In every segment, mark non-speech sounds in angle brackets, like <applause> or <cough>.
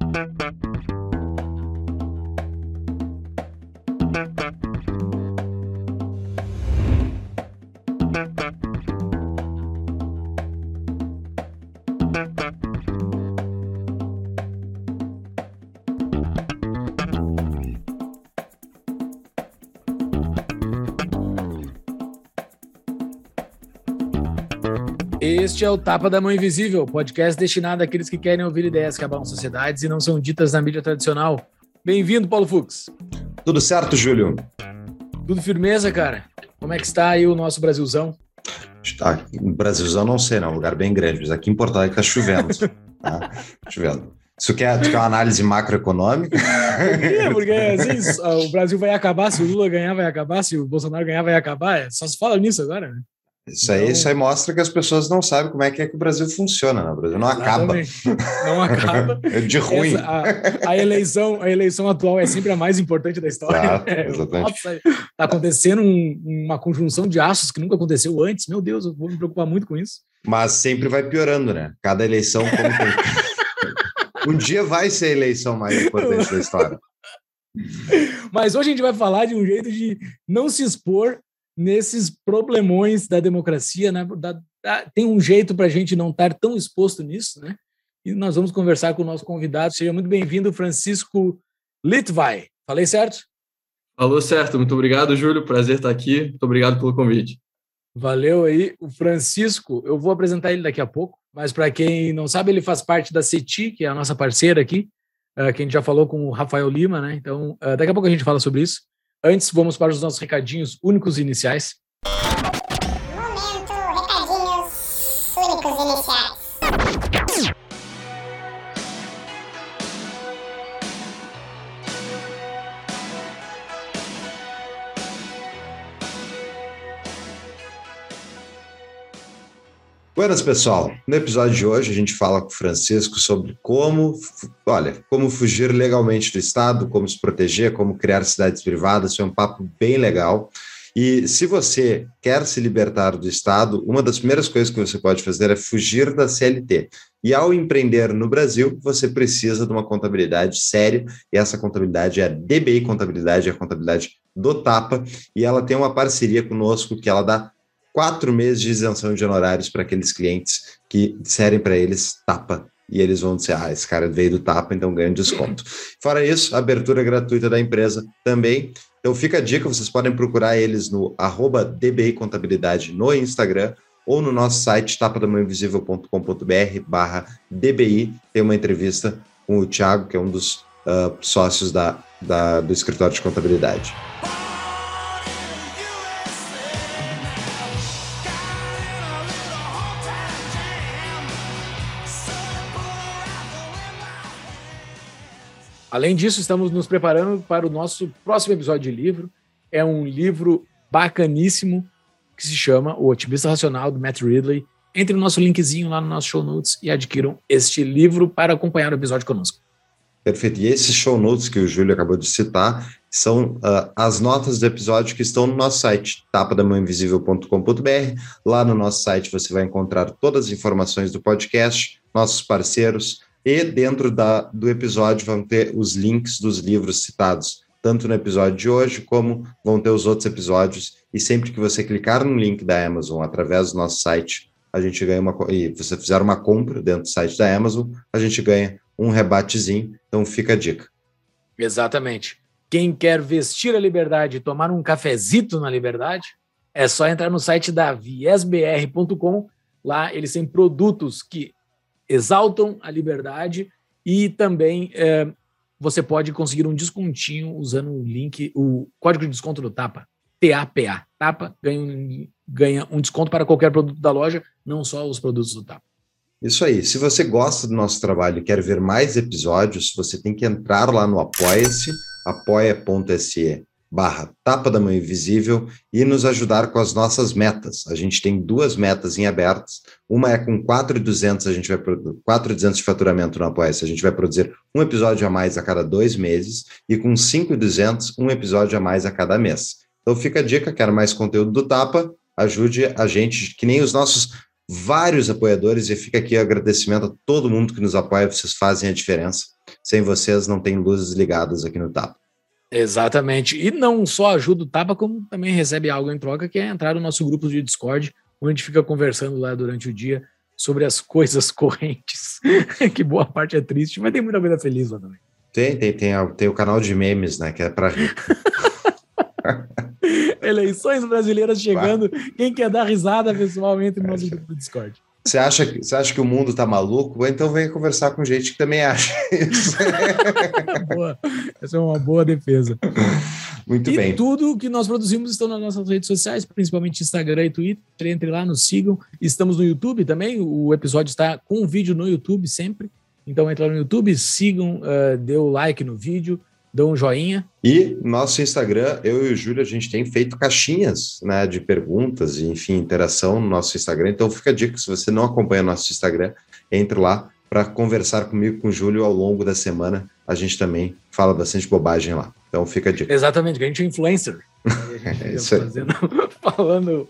Thank you. Este é o Tapa da Mão Invisível, podcast destinado àqueles que querem ouvir ideias que abalam sociedades e não são ditas na mídia tradicional. Bem-vindo, Paulo Fux. Tudo certo, Júlio? Tudo firmeza, cara? Como é que está aí o nosso Brasilzão? Está, Brasilzão não sei, não, é um lugar bem grande, mas aqui em Porto Alegre está chovendo. <laughs> tá? Chovendo. Isso quer, quer uma análise macroeconômica? Por Porque assim, o Brasil vai acabar, se o Lula ganhar, vai acabar, se o Bolsonaro ganhar, vai acabar. Só se fala nisso agora, né? Isso aí, isso aí mostra que as pessoas não sabem como é que, é que o Brasil funciona. Né? O Brasil não Exatamente. acaba. Não <laughs> acaba. é de ruim. Essa, a, a, eleição, a eleição atual é sempre a mais importante da história. Exato, <laughs> exatamente. Está acontecendo um, uma conjunção de astros que nunca aconteceu antes. Meu Deus, eu vou me preocupar muito com isso. Mas sempre vai piorando, né? Cada eleição tem. <laughs> um dia vai ser a eleição mais importante da história. Mas hoje a gente vai falar de um jeito de não se expor nesses problemões da democracia, né? Da, da, tem um jeito para a gente não estar tão exposto nisso, né? E nós vamos conversar com o nosso convidado. Seja muito bem-vindo, Francisco Litvai. Falei certo? Falou certo. Muito obrigado, Júlio. Prazer estar aqui. Muito obrigado pelo convite. Valeu aí. O Francisco, eu vou apresentar ele daqui a pouco, mas para quem não sabe, ele faz parte da CETI, que é a nossa parceira aqui, uh, que a gente já falou com o Rafael Lima, né? Então, uh, daqui a pouco a gente fala sobre isso. Antes, vamos para os nossos recadinhos únicos iniciais. Buenas, pessoal. No episódio de hoje, a gente fala com o Francisco sobre como, olha, como fugir legalmente do Estado, como se proteger, como criar cidades privadas. Foi um papo bem legal. E se você quer se libertar do Estado, uma das primeiras coisas que você pode fazer é fugir da CLT. E ao empreender no Brasil, você precisa de uma contabilidade séria, e essa contabilidade é a DBI Contabilidade, é a contabilidade do Tapa, e ela tem uma parceria conosco que ela dá quatro meses de isenção de honorários para aqueles clientes que disserem para eles tapa. E eles vão dizer, ah, esse cara veio do tapa, então ganha um desconto. <laughs> Fora isso, abertura gratuita da empresa também. Então fica a dica, vocês podem procurar eles no arroba DBI Contabilidade no Instagram ou no nosso site tapadamãoinvisível.com.br barra DBI. Tem uma entrevista com o Thiago, que é um dos uh, sócios da, da, do escritório de contabilidade. Além disso, estamos nos preparando para o nosso próximo episódio de livro. É um livro bacaníssimo que se chama O Otimista Racional, do Matt Ridley. Entre no nosso linkzinho lá no nosso show notes e adquiram este livro para acompanhar o episódio conosco. Perfeito. E esses show notes que o Júlio acabou de citar são uh, as notas do episódio que estão no nosso site, tapadamãoinvisível.com.br. Lá no nosso site você vai encontrar todas as informações do podcast, nossos parceiros, e dentro da, do episódio vão ter os links dos livros citados, tanto no episódio de hoje, como vão ter os outros episódios. E sempre que você clicar no link da Amazon através do nosso site, a gente ganha uma. E você fizer uma compra dentro do site da Amazon, a gente ganha um rebatezinho. Então fica a dica. Exatamente. Quem quer vestir a liberdade e tomar um cafezito na liberdade, é só entrar no site da viesbr.com. Lá eles têm produtos que exaltam a liberdade e também é, você pode conseguir um descontinho usando o link, o código de desconto do Tapa, TAPA. Tapa ganha um, ganha um desconto para qualquer produto da loja, não só os produtos do Tapa. Isso aí. Se você gosta do nosso trabalho e quer ver mais episódios, você tem que entrar lá no Apoia-se, apoia.se barra Tapa da Mão Invisível e nos ajudar com as nossas metas. A gente tem duas metas em abertas. Uma é com 4,200 a gente vai 4,200 de faturamento no Apoia-se, a gente vai produzir um episódio a mais a cada dois meses e com 5,200 um episódio a mais a cada mês. Então fica a dica, quero mais conteúdo do Tapa, ajude a gente, que nem os nossos vários apoiadores, e fica aqui o agradecimento a todo mundo que nos apoia, vocês fazem a diferença. Sem vocês não tem luzes ligadas aqui no Tapa. Exatamente. E não só ajuda o Tapa, como também recebe algo em troca, que é entrar no nosso grupo de Discord, onde a gente fica conversando lá durante o dia sobre as coisas <laughs> correntes. que boa parte é triste, mas tem muita coisa feliz lá também. Tem, tem, tem, tem o canal de memes, né? Que é para rir. <laughs> Eleições brasileiras chegando. Quem quer dar risada pessoalmente no nosso grupo do Discord? Você acha, você acha que o mundo tá maluco? Então venha conversar com gente que também acha isso. <laughs> boa. Essa é uma boa defesa. Muito e bem. tudo que nós produzimos estão nas nossas redes sociais, principalmente Instagram e Twitter. Entre lá, nos sigam. Estamos no YouTube também. O episódio está com vídeo no YouTube sempre. Então entra lá no YouTube, sigam, uh, dê o like no vídeo, dão um joinha. E nosso Instagram, eu e o Júlio, a gente tem feito caixinhas né, de perguntas e, enfim, interação no nosso Instagram. Então fica a dica, se você não acompanha nosso Instagram, entre lá para conversar comigo com o Júlio ao longo da semana. A gente também fala bastante bobagem lá. Então fica a dica. Exatamente, que <laughs> a gente é influencer. é isso aí. Fazendo, <laughs> falando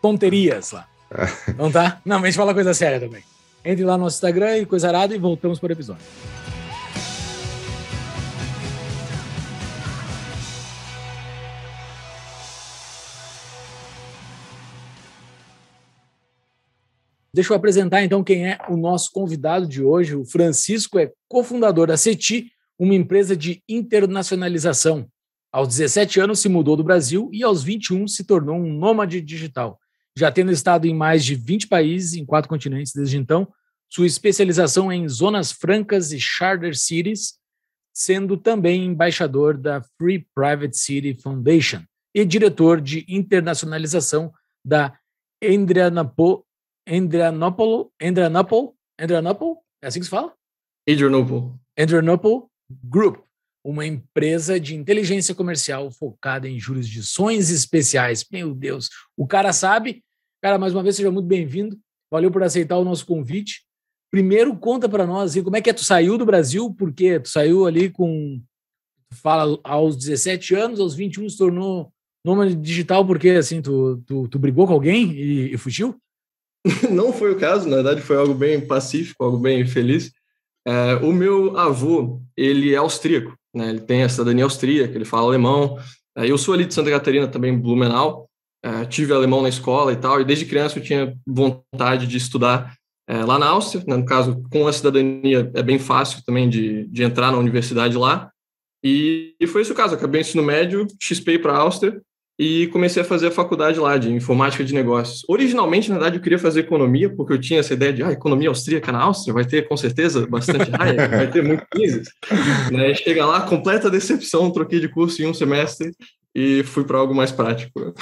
tonterias lá. <laughs> Então tá? Não, mas a gente fala coisa séria também. Entre lá no nosso Instagram e coisa arada e voltamos para o episódio. Deixa eu apresentar então quem é o nosso convidado de hoje. O Francisco é cofundador da CETI, uma empresa de internacionalização. Aos 17 anos se mudou do Brasil e aos 21 se tornou um nômade digital. Já tendo estado em mais de 20 países em quatro continentes desde então, sua especialização é em zonas francas e charter cities, sendo também embaixador da Free Private City Foundation e diretor de internacionalização da Adrianople, Adrianople, Adrianople, Adrianople, é assim que se fala? Adrianople. Adrianople Group, uma empresa de inteligência comercial focada em jurisdições especiais. Meu Deus, o cara sabe. Cara, mais uma vez, seja muito bem-vindo. Valeu por aceitar o nosso convite. Primeiro, conta para nós assim, como é que é, tu saiu do Brasil, porque tu saiu ali com, fala, aos 17 anos, aos 21 se tornou nômade digital, porque assim, tu, tu, tu brigou com alguém e, e fugiu? <laughs> Não foi o caso, na verdade foi algo bem pacífico, algo bem feliz. É, o meu avô, ele é austríaco, né? ele tem a cidadania austríaca, ele fala alemão. É, eu sou ali de Santa Catarina, também Blumenau, é, tive alemão na escola e tal, e desde criança eu tinha vontade de estudar é, lá na Áustria, né? no caso, com a cidadania é bem fácil também de, de entrar na universidade lá, e, e foi esse o caso, acabei ensino médio, XP para a Áustria, e comecei a fazer a faculdade lá de informática de negócios. Originalmente, na verdade, eu queria fazer economia, porque eu tinha essa ideia de ah, economia austríaca na Áustria, vai ter com certeza bastante raia, <laughs> vai ter muito Mises. né? Chega lá, completa decepção, troquei de curso em um semestre e fui para algo mais prático.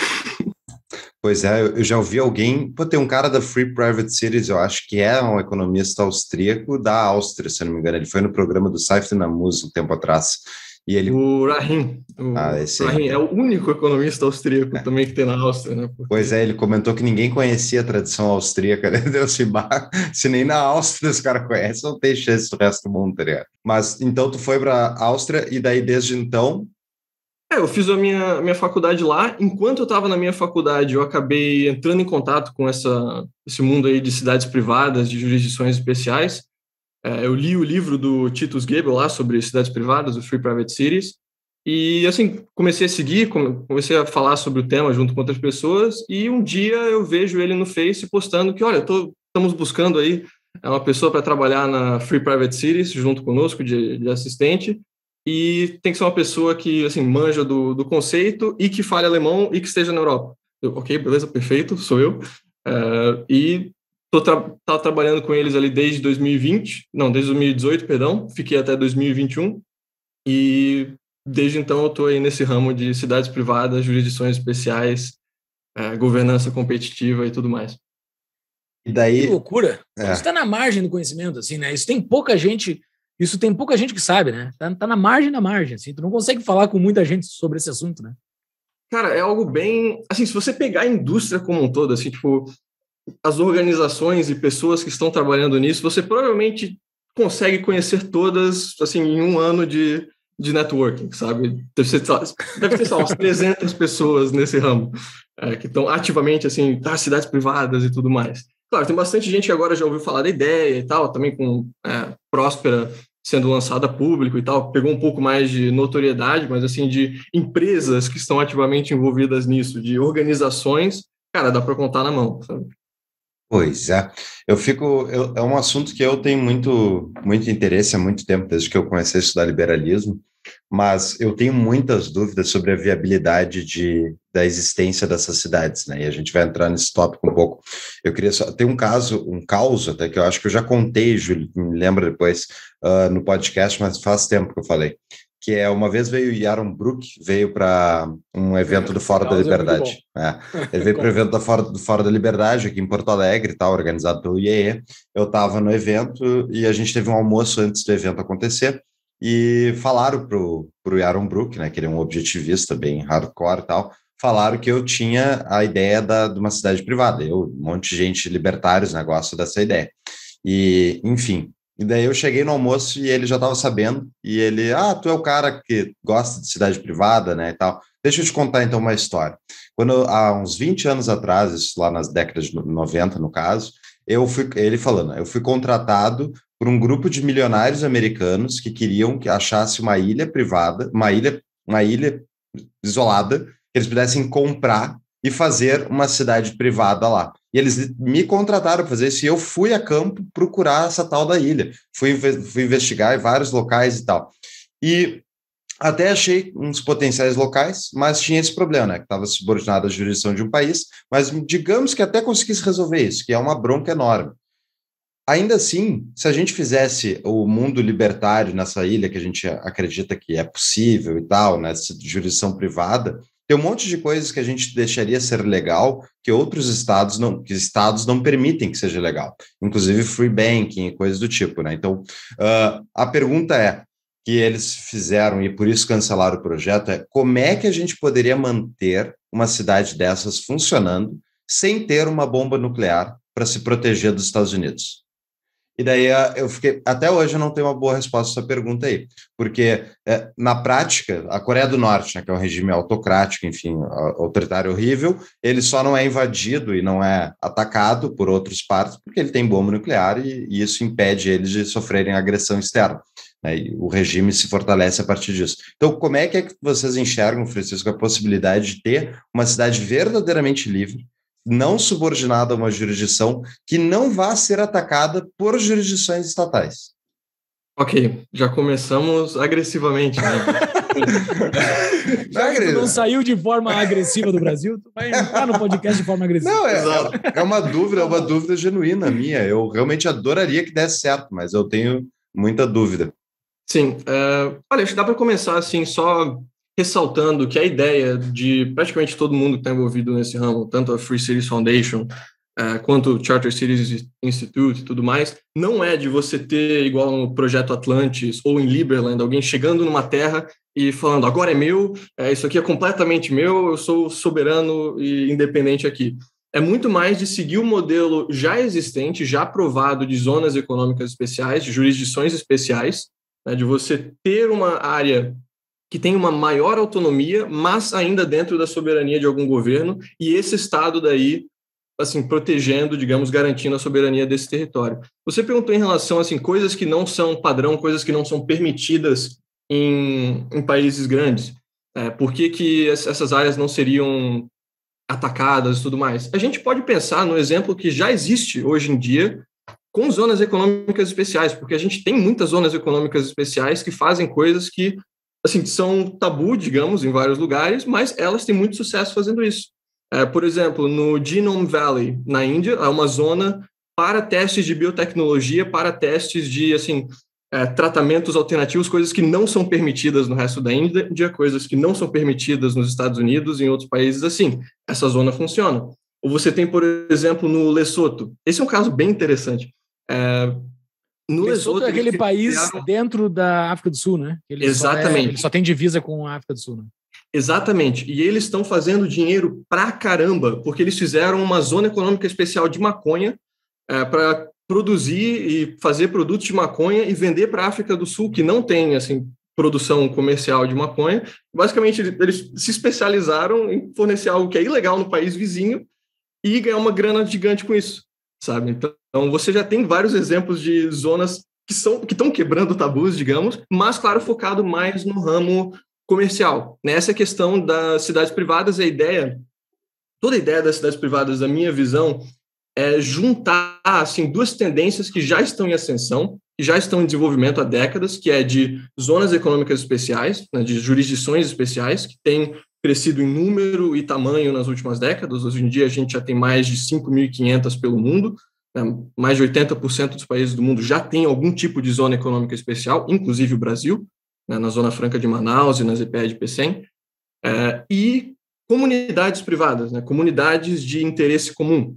Pois é, eu já ouvi alguém, pô, tem um cara da Free Private Cities, eu acho que é um economista austríaco da Áustria, se não me engano, ele foi no programa do Saif Namuz um tempo atrás, e ele... O Rahim. O Ah. Rahim é o único economista austríaco também que tem na Áustria, né? Porque- Pois é, ele comentou que ninguém conhecia a tradição austríaca, né? Deu se, bah, se nem na Áustria os caras conhecem, não tem chance do resto do mundo, tá ligado? Mas então tu foi pra Áustria e daí desde então, É, eu fiz a minha, minha faculdade lá. Enquanto eu estava na minha faculdade, eu acabei entrando em contato com essa, esse mundo aí de cidades privadas, de jurisdições especiais. É, eu li o livro do Titus Gebel lá sobre cidades privadas, o Free Private Cities, e assim, comecei a seguir, come- comecei a falar sobre o tema junto com outras pessoas, e um dia eu vejo ele no Face postando que, olha, tô, estamos buscando aí é uma pessoa para trabalhar na Free Private Cities junto conosco de, de assistente, e tem que ser uma pessoa que assim manja do, do conceito e que fale alemão e que esteja na Europa. Eu, ok, beleza, perfeito, sou eu. Eh, e tô tra tava trabalhando com eles ali desde 2020, não, desde 2018, perdão, fiquei até 2021 e desde então eu tô aí nesse ramo de cidades privadas, jurisdições especiais, eh, governança competitiva e tudo mais. e Que daí, loucura. É. Isso está na margem do conhecimento, assim, né? Isso tem pouca gente, isso tem pouca gente que sabe, né? Tá, tá na margem da margem, assim. Tu não consegue falar com muita gente sobre esse assunto, né? Cara, é algo bem. Assim, se você pegar a indústria como um todo, assim, tipo, as organizações e pessoas que estão trabalhando nisso, você provavelmente consegue conhecer todas, assim, em um ano de, de networking, sabe? Deve, ser, deve ter, sei umas <laughs> 300 pessoas nesse ramo, é, que estão ativamente, assim, tá, cidades privadas e tudo mais. Claro, tem bastante gente que agora já ouviu falar da ideia e tal, também com é, Próspera sendo lançada a público e tal, pegou um pouco mais de notoriedade, mas assim, de empresas que estão ativamente envolvidas nisso, de organizações, cara, dá para contar na mão, sabe? Pois é, eu fico, eu, é um assunto que eu tenho muito, muito interesse há muito tempo, desde que eu comecei a estudar liberalismo, mas eu tenho muitas dúvidas sobre a viabilidade de, da existência dessas cidades, né? E a gente vai entrar nesse tópico um pouco. Eu queria só tem um caso, um caos até que eu acho que eu já contei, Júlio, me lembra depois uh, no podcast, mas faz tempo que eu falei. Que é uma vez veio Yaron Brook, veio para um evento do Fora da é Liberdade. É é. Ele veio para o <laughs> evento do Fora, do Fora da Liberdade, aqui em Porto Alegre, tá, organizado pelo IEE. Eu estava no evento e a gente teve um almoço antes do evento acontecer e falaram pro, pro Aaron Brook, né, que ele é um objetivista bem hardcore e tal, falaram que eu tinha a ideia da, de uma cidade privada. Eu, um monte de gente libertários né, gosta dessa ideia. E, enfim, e daí eu cheguei no almoço e ele já estava sabendo, e ele, ah, tu é o cara que gosta de cidade privada, né, e tal. Deixa eu te contar então uma história. Quando, há uns 20 anos atrás, isso lá nas décadas de 90, no caso, eu fui, ele falando, eu fui contratado por um grupo de milionários americanos que queriam que achasse uma ilha privada, uma ilha, uma ilha isolada, que eles pudessem comprar e fazer uma cidade privada lá. E eles me contrataram para fazer isso e eu fui a campo procurar essa tal da ilha. Fui, fui investigar em vários locais e tal. E até achei uns potenciais locais, mas tinha esse problema, né? Que estava subordinado à jurisdição de um país, mas digamos que até conseguisse resolver isso, que é uma bronca enorme. Ainda assim, se a gente fizesse o mundo libertário nessa ilha, que a gente acredita que é possível e tal, né, jurisdição privada, tem um monte de coisas que a gente deixaria ser legal que outros estados não, que estados não permitem que seja legal, inclusive free banking e coisas do tipo, né? Então, uh, a pergunta é que eles fizeram e por isso cancelaram o projeto é como é que a gente poderia manter uma cidade dessas funcionando sem ter uma bomba nuclear para se proteger dos Estados Unidos? E daí ah, eu fiquei, até hoje eu não tenho uma boa resposta a essa pergunta aí, porque é, na prática, a Coreia do Norte, né, que é um regime autocrático, enfim, autoritário horrível, ele só não é invadido e não é atacado por outros partes porque ele tem bomba nuclear e, e isso impede eles de sofrerem agressão externa. Né, e o regime se fortalece a partir disso. Então, como é que, é que vocês enxergam, Francisco, a possibilidade de ter uma cidade verdadeiramente livre, não subordinada a uma jurisdição que não vá ser atacada por jurisdições estatais. Ok, já começamos agressivamente. Né? <laughs> já que não saiu de forma agressiva do Brasil, tu vai entrar no podcast de forma agressiva. Não, é, é uma dúvida, é uma dúvida genuína minha. Eu realmente adoraria que desse certo, mas eu tenho muita dúvida. Sim, uh, olha, acho que dá para começar assim, só ressaltando que a ideia de praticamente todo mundo que está envolvido nesse ramo, tanto a Free Cities Foundation uh, quanto o Charter Cities Institute e tudo mais, não é de você ter, igual no Projeto Atlantis ou em Liberland, alguém chegando numa terra e falando, agora é meu, é, isso aqui é completamente meu, eu sou soberano e independente aqui. É muito mais de seguir o modelo já existente, já aprovado de zonas econômicas especiais, de jurisdições especiais, né, de você ter uma área que tem uma maior autonomia, mas ainda dentro da soberania de algum governo, e esse Estado daí, assim, protegendo, digamos, garantindo a soberania desse território. Você perguntou em relação, assim, coisas que não são padrão, coisas que não são permitidas em, em países grandes. É, por que, que essas áreas não seriam atacadas e tudo mais? A gente pode pensar no exemplo que já existe hoje em dia com zonas econômicas especiais, porque a gente tem muitas zonas econômicas especiais que fazem coisas que assim, são tabu, digamos, em vários lugares, mas elas têm muito sucesso fazendo isso. É, por exemplo, no Genome Valley, na Índia, é uma zona para testes de biotecnologia, para testes de, assim, é, tratamentos alternativos, coisas que não são permitidas no resto da Índia, coisas que não são permitidas nos Estados Unidos e em outros países assim. Essa zona funciona. Ou você tem, por exemplo, no Lesoto. Esse é um caso bem interessante. É, no Lesoto é aquele país criaram... dentro da África do Sul, né? Ele Exatamente. Só, é, ele só tem divisa com a África do Sul, né? Exatamente. E eles estão fazendo dinheiro pra caramba, porque eles fizeram uma zona econômica especial de maconha é, para produzir e fazer produtos de maconha e vender para a África do Sul, que não tem assim produção comercial de maconha. Basicamente, eles se especializaram em fornecer algo que é ilegal no país vizinho e ganhar uma grana gigante com isso, sabe? Então, você já tem vários exemplos de zonas que são que estão quebrando tabus, digamos, mas claro focado mais no ramo comercial. Nessa questão das cidades privadas, a ideia, toda a ideia das cidades privadas, a minha visão, é juntar assim duas tendências que já estão em ascensão, que já estão em desenvolvimento há décadas, que é de zonas econômicas especiais, né, de jurisdições especiais, que têm crescido em número e tamanho nas últimas décadas. Hoje em dia a gente já tem mais de 5.500 pelo mundo, né, mais de 80% dos países do mundo já tem algum tipo de zona econômica especial, inclusive o Brasil, né, na Zona Franca de Manaus e nas EPE de Pecém, é, e comunidades privadas, né, comunidades de interesse comum,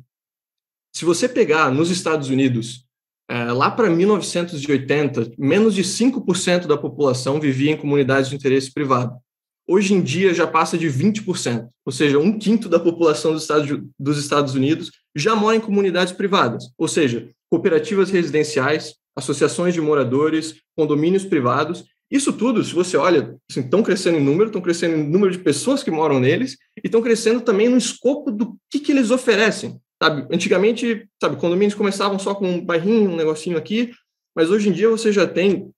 se você pegar nos Estados Unidos, é, lá para 1980, menos de 5% da população vivia em comunidades de interesse privado. Hoje em dia já passa de 20%, ou seja, um quinto da população dos Estados, dos Estados Unidos já mora em comunidades privadas, ou seja, cooperativas residenciais, associações de moradores, condomínios privados. Isso tudo, se você olha, estão assim, crescendo em número, estão crescendo em número de pessoas que moram neles e estão crescendo também no escopo do que, que eles oferecem. Sabe, antigamente, sabe, condomínios começavam só com um bairrinho, um negocinho aqui, mas hoje em dia você já tem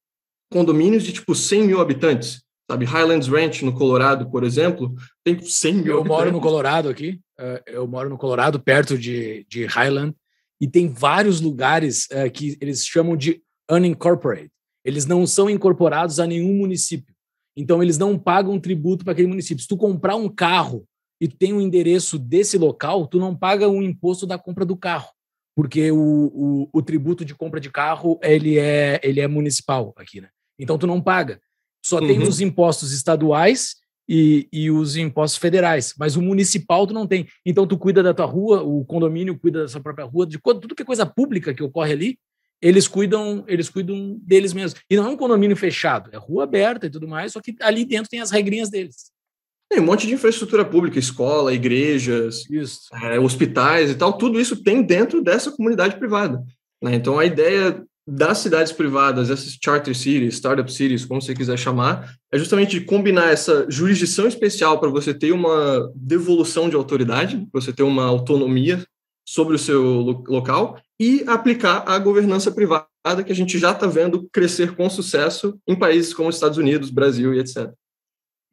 condomínios de tipo 100 mil habitantes, sabe? Highlands Ranch no Colorado, por exemplo, tem 100 mil. Eu habitantes. moro no Colorado aqui, eh, eu moro no Colorado, perto de, de Highland, e tem vários lugares uh, que eles chamam de unincorporated. Eles não são incorporados a nenhum município. Então, eles não pagam tributo para aquele município. Se tu comprar um carro e tem um endereço desse local, tu não paga o imposto da compra do carro, porque o, o, o, tributo de compra de carro ele é, ele é municipal aqui, né? Então tu não paga. Só uhum. tem os impostos estaduais e, e os impostos federais, mas o municipal tu não tem. Então tu cuida da tua rua, o condomínio cuida da sua própria rua, de tudo que é coisa pública que ocorre ali, eles cuidam, eles cuidam deles mesmos. E não é um condomínio fechado, é rua aberta e tudo mais, só que ali dentro tem as regrinhas deles. Tem um monte de infraestrutura pública, escola, igrejas, é, hospitais e tal, tudo isso tem dentro dessa comunidade privada. Né? Então, a ideia das cidades privadas, essas charter cities, startup cities, como você quiser chamar, é justamente de combinar essa jurisdição especial para você ter uma devolução de autoridade, para você ter uma autonomia sobre o seu local e aplicar a governança privada que a gente já está vendo crescer com sucesso em países como Estados Unidos, Brasil e etc.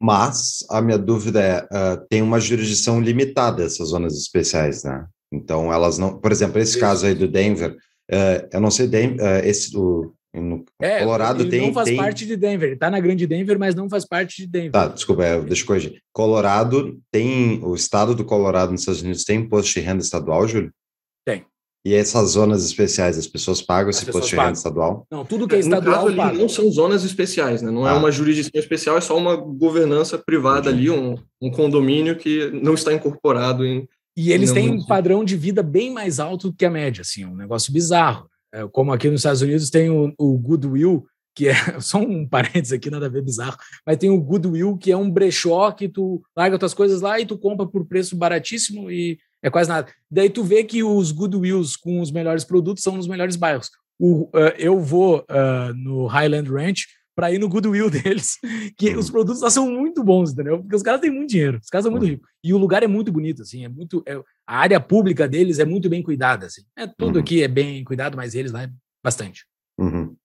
Mas a minha dúvida é, uh, tem uma jurisdição limitada essas zonas especiais, né? Então elas não, por exemplo, esse Isso. caso aí do Denver, uh, eu não sei, Denver, uh, esse o no é, Colorado ele tem. Não faz tem... parte de Denver, tá na grande Denver, mas não faz parte de Denver. Tá, desculpa, é, deixa eu corrigir. Colorado tem, o estado do Colorado nos Estados Unidos tem imposto de renda estadual, Júlio? Tem. E essas zonas especiais, as pessoas pagam as esse imposto de renda estadual? Não, tudo que é estadual. No caso, ali, não são zonas especiais, né? Não é ah. é uma jurisdição especial, é só uma governança privada Entendi. ali, um, um condomínio que não está incorporado em. E eles têm um padrão de vida bem mais alto que a média, assim, um negócio bizarro. É, como aqui nos Estados Unidos tem o, o Goodwill, que é <laughs> só um parênteses aqui, nada a ver bizarro, mas tem o Goodwill, que é um brechó que tu larga tuas coisas lá e tu compra por preço baratíssimo e é quase nada. Daí tu vê que os Goodwills com os melhores produtos são nos melhores bairros. O, uh, eu vou uh, no Highland Ranch para ir no Goodwill <laughs> deles, que os produtos lá são muito bons, entendeu? Porque os caras têm muito dinheiro, os caras são muito ricos. E o lugar é muito bonito, assim, é muito. É, a área pública deles é muito bem cuidada, assim. É, tudo uhum. aqui é bem cuidado, mas eles lá é bastante. Uhum.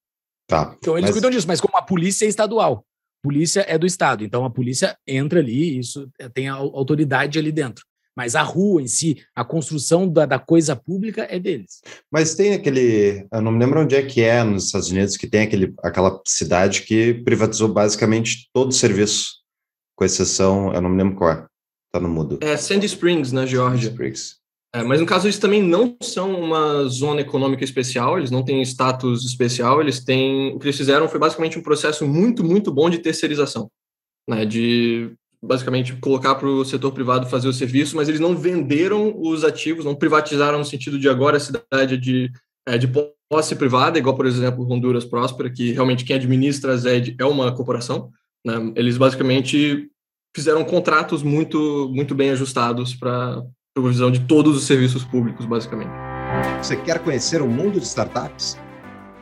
Tá. Então eles mas... cuidam disso, mas como a polícia é estadual, polícia é do estado, então a polícia entra ali, isso é, tem a autoridade ali dentro mas a rua em si, a construção da, da, coisa pública é deles. Mas tem aquele, eu não me lembro onde é que é nos Estados Unidos, que tem aquele, aquela cidade que privatizou basicamente todo o serviço, com exceção, eu não me lembro qual é, tá no mudo. É Sandy Springs, na Geórgia. Springs. É, mas no caso eles também não são uma zona econômica especial, eles não têm status especial, eles têm, o que eles fizeram foi basicamente um processo muito, muito bom de terceirização, né, de basicamente colocar para o setor privado fazer o serviço, mas eles não venderam os ativos, não privatizaram no sentido de agora a cidade é de, é, de posse privada, igual, por exemplo, Honduras Próspera, que realmente quem administra a ZED é uma corporação. Né? Eles basicamente fizeram contratos muito, muito bem ajustados para a provisão de todos os serviços públicos, basicamente. Você quer conhecer o mundo de startups?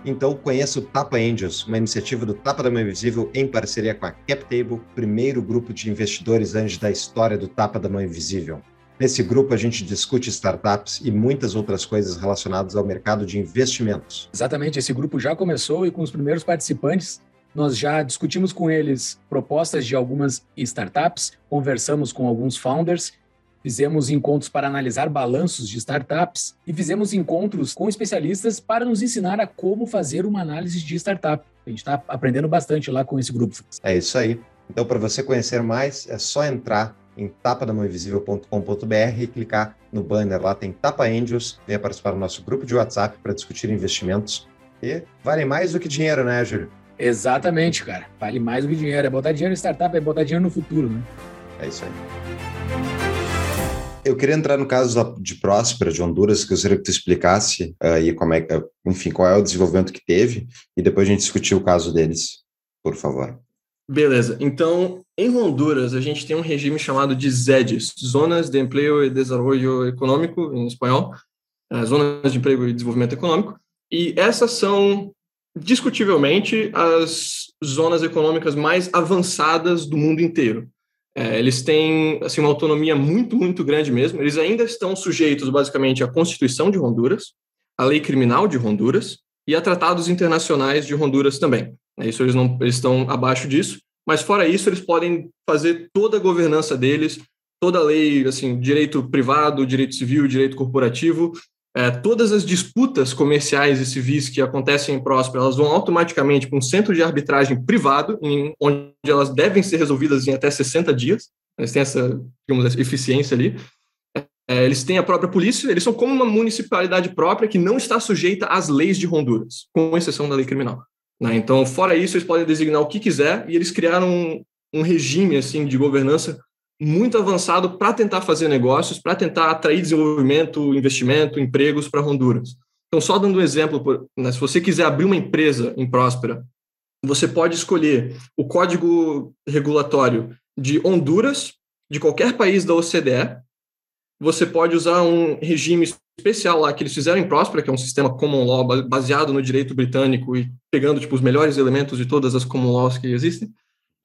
Então conheça o Tapa Angels, uma iniciativa do Tapa da Mão Invisível em parceria com a CapTable, primeiro grupo de investidores anjos da história do Tapa da Mão Invisível. Nesse grupo, a gente discute startups e muitas outras coisas relacionadas ao mercado de investimentos. Exatamente, esse grupo já começou e com os primeiros participantes, nós já discutimos com eles propostas de algumas startups, conversamos com alguns founders Fizemos encontros para analisar balanços de startups e fizemos encontros com especialistas para nos ensinar a como fazer uma análise de startup. A gente está aprendendo bastante lá com esse grupo. É isso aí. Então, para você conhecer mais, é só entrar em tapadamãoinvisível.com.br e clicar no banner lá, tem Tapa Angels, venha participar do nosso grupo de WhatsApp para discutir investimentos. E vale mais do que dinheiro, né, Júlio? Exatamente, cara. Vale mais do que dinheiro. É botar dinheiro em startup, é botar dinheiro no futuro, né? É isso aí. Eu queria entrar no caso de Próspera, de Honduras, que eu gostaria que tu explicasse aí como é, enfim, qual é o desenvolvimento que teve, e depois a gente discutir o caso deles, por favor. Beleza. Então, em Honduras, a gente tem um regime chamado de ZEDES, Zonas de Emprego e Desenvolvimento Econômico, em espanhol, uh, Zonas de Emprego e Desenvolvimento Econômico, e essas são, discutivelmente, as zonas econômicas mais avançadas do mundo inteiro. É, eles têm assim, uma autonomia muito, muito grande mesmo. Eles ainda estão sujeitos, basicamente, à Constituição de Honduras, à lei criminal de Honduras e a tratados internacionais de Honduras também. É, isso eles não eles estão abaixo disso, mas fora isso, eles podem fazer toda a governança deles, toda a lei, assim, direito privado, direito civil, direito corporativo, é, todas as disputas comerciais e civis que acontecem em Próspera, elas vão automaticamente para um centro de arbitragem privado, em, onde elas devem ser resolvidas em até 60 dias. Eles têm essa, digamos, eficiência ali. É, eles têm a própria polícia, eles são como uma municipalidade própria que não está sujeita às leis de Honduras, com exceção da lei criminal. Né? Então, fora isso, eles podem designar o que quiser e eles criaram um, um regime assim de governança muito avançado para tentar fazer negócios, para tentar atrair desenvolvimento, investimento, empregos para Honduras. Então, só dando um exemplo, né, se você quiser abrir uma empresa em Próspera, você pode escolher o código regulatório de Honduras, de qualquer país da OCDE. Você pode usar um regime especial lá que eles fizeram em Próspera, que é um sistema common law baseado no direito britânico e pegando tipo, os melhores elementos de todas as common laws que existem.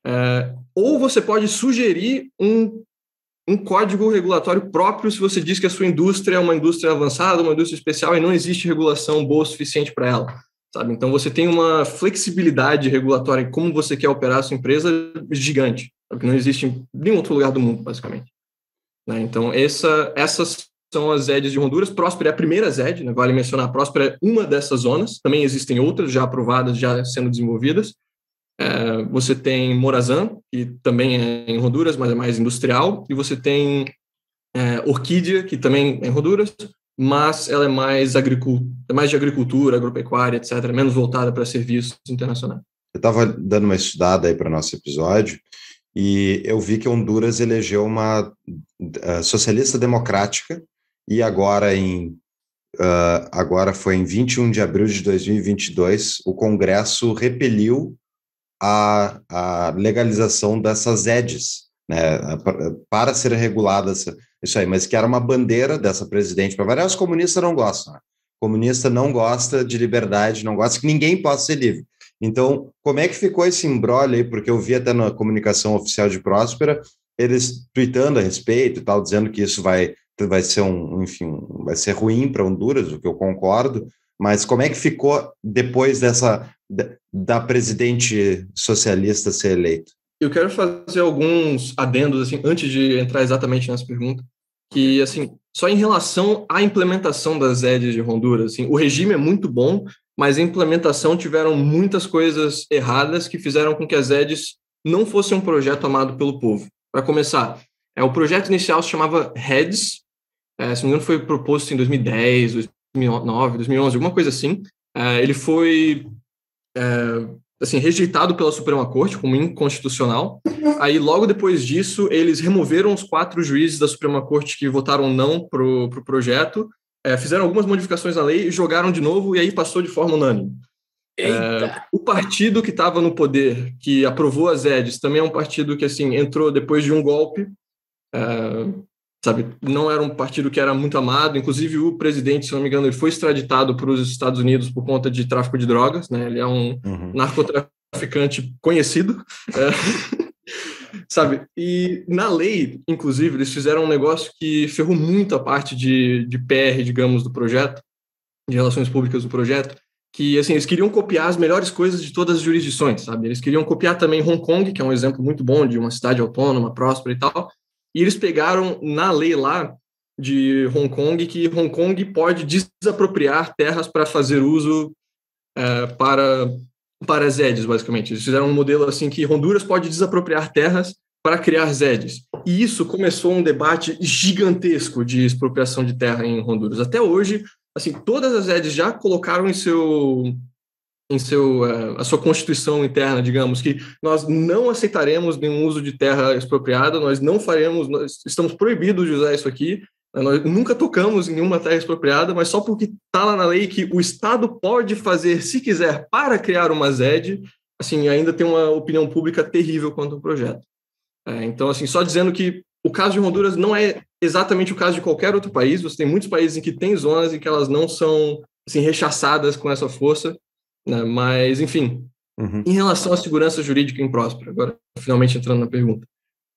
É, ou você pode sugerir um, um código regulatório próprio se você diz que a sua indústria é uma indústria avançada, uma indústria especial e não existe regulação boa o suficiente para ela. Sabe? Então você tem uma flexibilidade regulatória em como você quer operar a sua empresa gigante, que não existe em nenhum outro lugar do mundo, basicamente. Né? Então essa, essas são as ZEDs de Honduras. Próspera é a primeira ZED, né? vale mencionar, Próspera é uma dessas zonas, também existem outras já aprovadas, já sendo desenvolvidas, é, você tem Morazan, que também é em Honduras, mas é mais industrial, e você tem é, Orquídea, que também é em Honduras, mas ela é mais, é mais de agricultura, agropecuária, etc., menos voltada para serviços internacionais. Eu estava dando uma estudada aí para nosso episódio e eu vi que Honduras elegeu uma uh, socialista democrática e agora em uh, agora foi em 21 de abril de 2022 o Congresso repeliu a, a legalização dessas EDs, né, para ser regulada isso aí, mas que era uma bandeira dessa presidente para variar, os comunistas não gostam. Né? Comunista não gosta de liberdade, não gosta que ninguém possa ser livre. Então, como é que ficou esse embrolho aí? Porque eu vi até na comunicação oficial de Próspera, eles tweetando a respeito e tal, dizendo que isso vai, vai ser um, enfim, vai ser ruim para Honduras, o que eu concordo, mas como é que ficou depois dessa da presidente socialista ser eleita? Eu quero fazer alguns adendos assim antes de entrar exatamente nessa pergunta, que assim só em relação à implementação das EDs de Honduras, assim, o regime é muito bom, mas a implementação tiveram muitas coisas erradas que fizeram com que as EDs não fossem um projeto amado pelo povo. Para começar, é, o projeto inicial se chamava HEADS, é, se não me engano foi proposto em 2010, 2009, 2011, alguma coisa assim. É, ele foi é, assim, rejeitado pela Suprema Corte como inconstitucional. Aí, logo depois disso, eles removeram os quatro juízes da Suprema Corte que votaram não para o pro projeto, é, fizeram algumas modificações na lei e jogaram de novo, e aí passou de forma unânime. É, o partido que estava no poder, que aprovou as EDs, também é um partido que assim entrou depois de um golpe. Sabe? Não era um partido que era muito amado, inclusive o presidente, se não me engano, ele foi extraditado para os Estados Unidos por conta de tráfico de drogas, né? Ele é um uhum. narcotraficante conhecido. É. <laughs> sabe? E na lei, inclusive, eles fizeram um negócio que ferrou muito a parte de, de PR, digamos, do projeto, de relações públicas do projeto, que, assim, eles queriam copiar as melhores coisas de todas as jurisdições, sabe? Eles queriam copiar também Hong Kong, que é um exemplo muito bom de uma cidade autônoma, próspera e tal, e eles pegaram na lei lá de Hong Kong que Hong Kong pode desapropriar terras para fazer uso é, para para ZEDs, basicamente. Eles fizeram um modelo assim que Honduras pode desapropriar terras para criar ZEDs. E isso começou um debate gigantesco de expropriação de terra em Honduras. Até hoje, assim, todas as ZEDs já colocaram em seu em seu uh, a sua constituição interna, digamos que nós não aceitaremos nenhum uso de terra expropriada, nós não faremos, nós estamos proibidos de usar isso aqui. Né, nós nunca tocamos em nenhuma terra expropriada, mas só porque está lá na lei que o Estado pode fazer, se quiser, para criar uma ZED, assim, ainda tem uma opinião pública terrível quanto ao projeto. É, então, assim, só dizendo que o caso de Honduras não é exatamente o caso de qualquer outro país. Você tem muitos países em que tem zonas em que elas não são assim, rechaçadas com essa força, né? mas, enfim, uhum. em relação à segurança jurídica em Próspera, agora finalmente entrando na pergunta.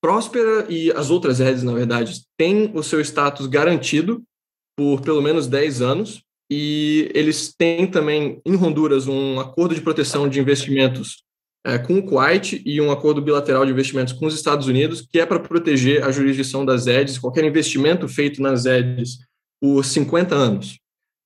Próspera e as outras redes, na verdade, têm o seu status garantido por pelo menos 10 anos, e eles têm também em Honduras um acordo de proteção de investimentos é, com o Kuwait e um acordo bilateral de investimentos com os Estados Unidos, que é para proteger a jurisdição das EDs, qualquer investimento feito nas EDs por 50 anos.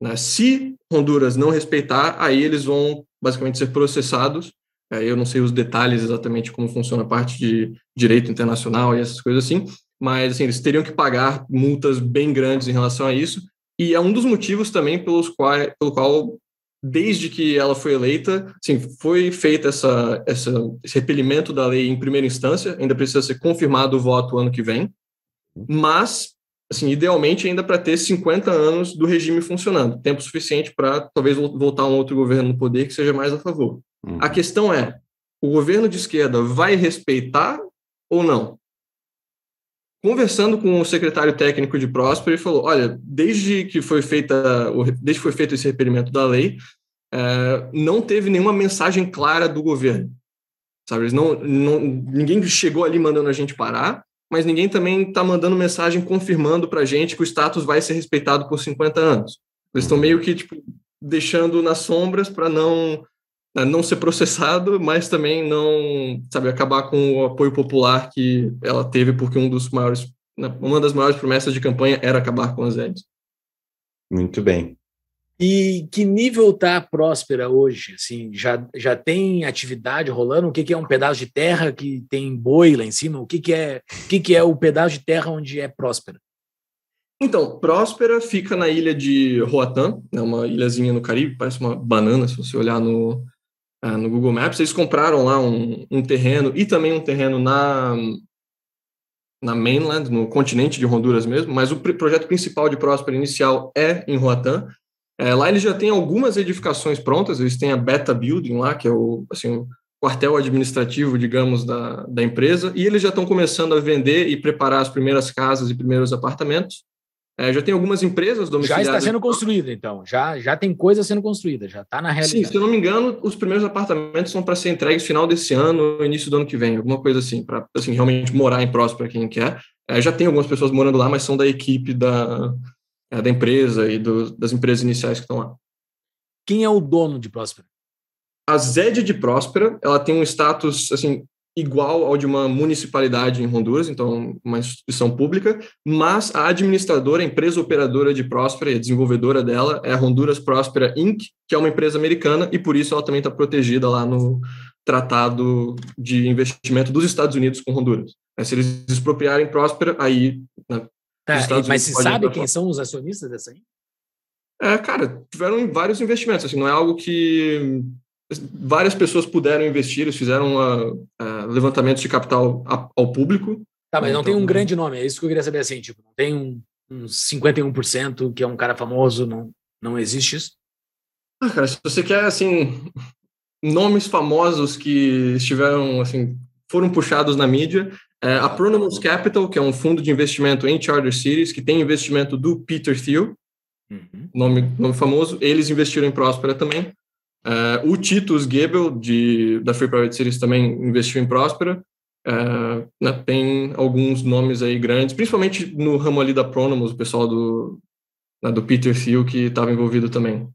Né? Se Honduras não respeitar, aí eles vão basicamente ser processados. É, eu não sei os detalhes exatamente como funciona a parte de direito internacional e essas coisas assim, mas assim, eles teriam que pagar multas bem grandes em relação a isso. E é um dos motivos também pelos qual, pelo qual desde que ela foi eleita, sim, foi feita essa, essa, esse repelimento da lei em primeira instância, ainda precisa ser confirmado o voto ano que vem, mas, assim, idealmente ainda para ter 50 anos do regime funcionando, tempo suficiente para talvez voltar um outro governo no poder que seja mais a favor. Uhum. A questão é, o governo de esquerda vai respeitar ou não? Conversando com o secretário técnico de Próspero, ele falou: olha, desde que foi feita, desde que foi feito esse requerimento da lei, é, não teve nenhuma mensagem clara do governo. Sabe, não, não, ninguém chegou ali mandando a gente parar, mas ninguém também está mandando mensagem confirmando para a gente que o status vai ser respeitado por 50 anos. Eles estão meio que tipo, deixando nas sombras para não né, não ser processado, mas também não, sabe, acabar com o apoio popular que ela teve, porque um dos maiores, né, uma das maiores promessas de campanha era acabar com as EDs. Muito bem. E que nível está próspera hoje? Assim, já, já tem atividade rolando? O que, que, é um pedaço de terra que tem boi lá em cima? O que, que é o que, que é o pedaço de terra onde é próspera? Então, Próspera fica na ilha de Roatán, é uma ilhazinha no Caribe, parece uma banana se você olhar no, uh, no Google Maps. Eles compraram lá um, um, terreno e também um terreno na, na mainland, no continente de Honduras mesmo, mas o projeto principal de Próspera inicial é em Roatán. É, lá eles já têm algumas edificações prontas, eles têm a Beta Building lá, que é o, assim, o quartel administrativo, digamos, da, da empresa, e eles já estão começando a vender e preparar as primeiras casas e primeiros apartamentos. É, já tem algumas empresas domiciliadas. Já está sendo construída, então. Já, já tem coisa sendo construída, já está na realidade. Sim, se eu não me engano, os primeiros apartamentos são para ser entregues final desse ano, início do ano que vem, alguma coisa assim, para assim, realmente morar em Próspera quem quer. É, já tem algumas pessoas morando lá, mas são da equipe da, é, da empresa e do, das empresas iniciais que estão lá. Quem é o dono de Próspera? A ZED de Próspera, ela tem um status assim igual ao de uma municipalidade em Honduras, então uma instituição pública, mas a administradora, a empresa operadora de Próspera e a desenvolvedora dela é a Honduras Próspera Inc., que é uma empresa americana e por isso ela também está protegida lá no Tratado de Investimento dos Estados Unidos com Honduras. Se eles expropriarem Próspera, aí... Né, tá, mas se sabe quem são os acionistas dessa aí? É, cara, tiveram vários investimentos, assim, não é algo que várias pessoas puderam investir, eles fizeram uma, uh, levantamentos de capital a, ao público. Tá, mas não então, tem um grande nome, é isso que eu queria saber assim, tipo, não tem um, um 51% que é um cara famoso, não, não existe isso? Ah, cara, se você quer, assim, nomes famosos que estiveram, assim, foram puxados na mídia, é, a Pronomos Capital, que é um fundo de investimento em Charter Cities, que tem investimento do Peter Thiel, uhum. nome, nome famoso, eles investiram em Próspera também. Uh, o Titus Gebel, de, da Free Private Cities, também investiu em Próspera. É, né, tem alguns nomes aí grandes, principalmente no ramo ali da Pronomos, o pessoal do, né, do Peter Thiel que estava envolvido também.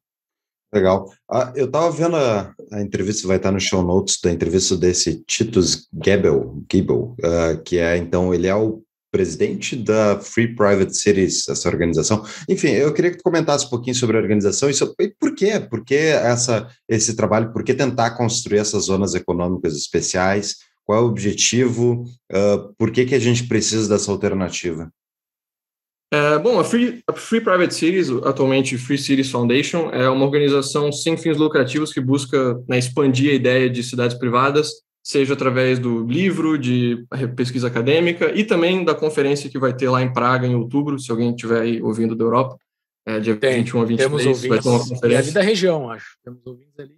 Legal. Ah, eu estava vendo a, a, entrevista, vai estar no show notes da entrevista desse Titus Gebel, Gebel uh, que é, então, ele é o presidente da Free Private Cities, essa organização. Enfim, eu queria que tu comentasse um pouquinho sobre a organização e, sobre, e por quê? Por que essa, esse trabalho? Por que tentar construir essas zonas econômicas especiais? Qual é o objetivo? Uh, por que, que a gente precisa dessa alternativa? É, bom, a Free, a Free, Private Cities, atualmente Free Cities Foundation, é uma organização sem fins lucrativos que busca né, expandir a ideia de cidades privadas, seja através do livro, de pesquisa acadêmica e também da conferência que vai ter lá em Praga em outubro, se alguém estiver aí ouvindo da Europa, é, dia Tem, 21 a 23, temos vai ter uma conferência. É ali da região, acho. Temos ouvintes ali.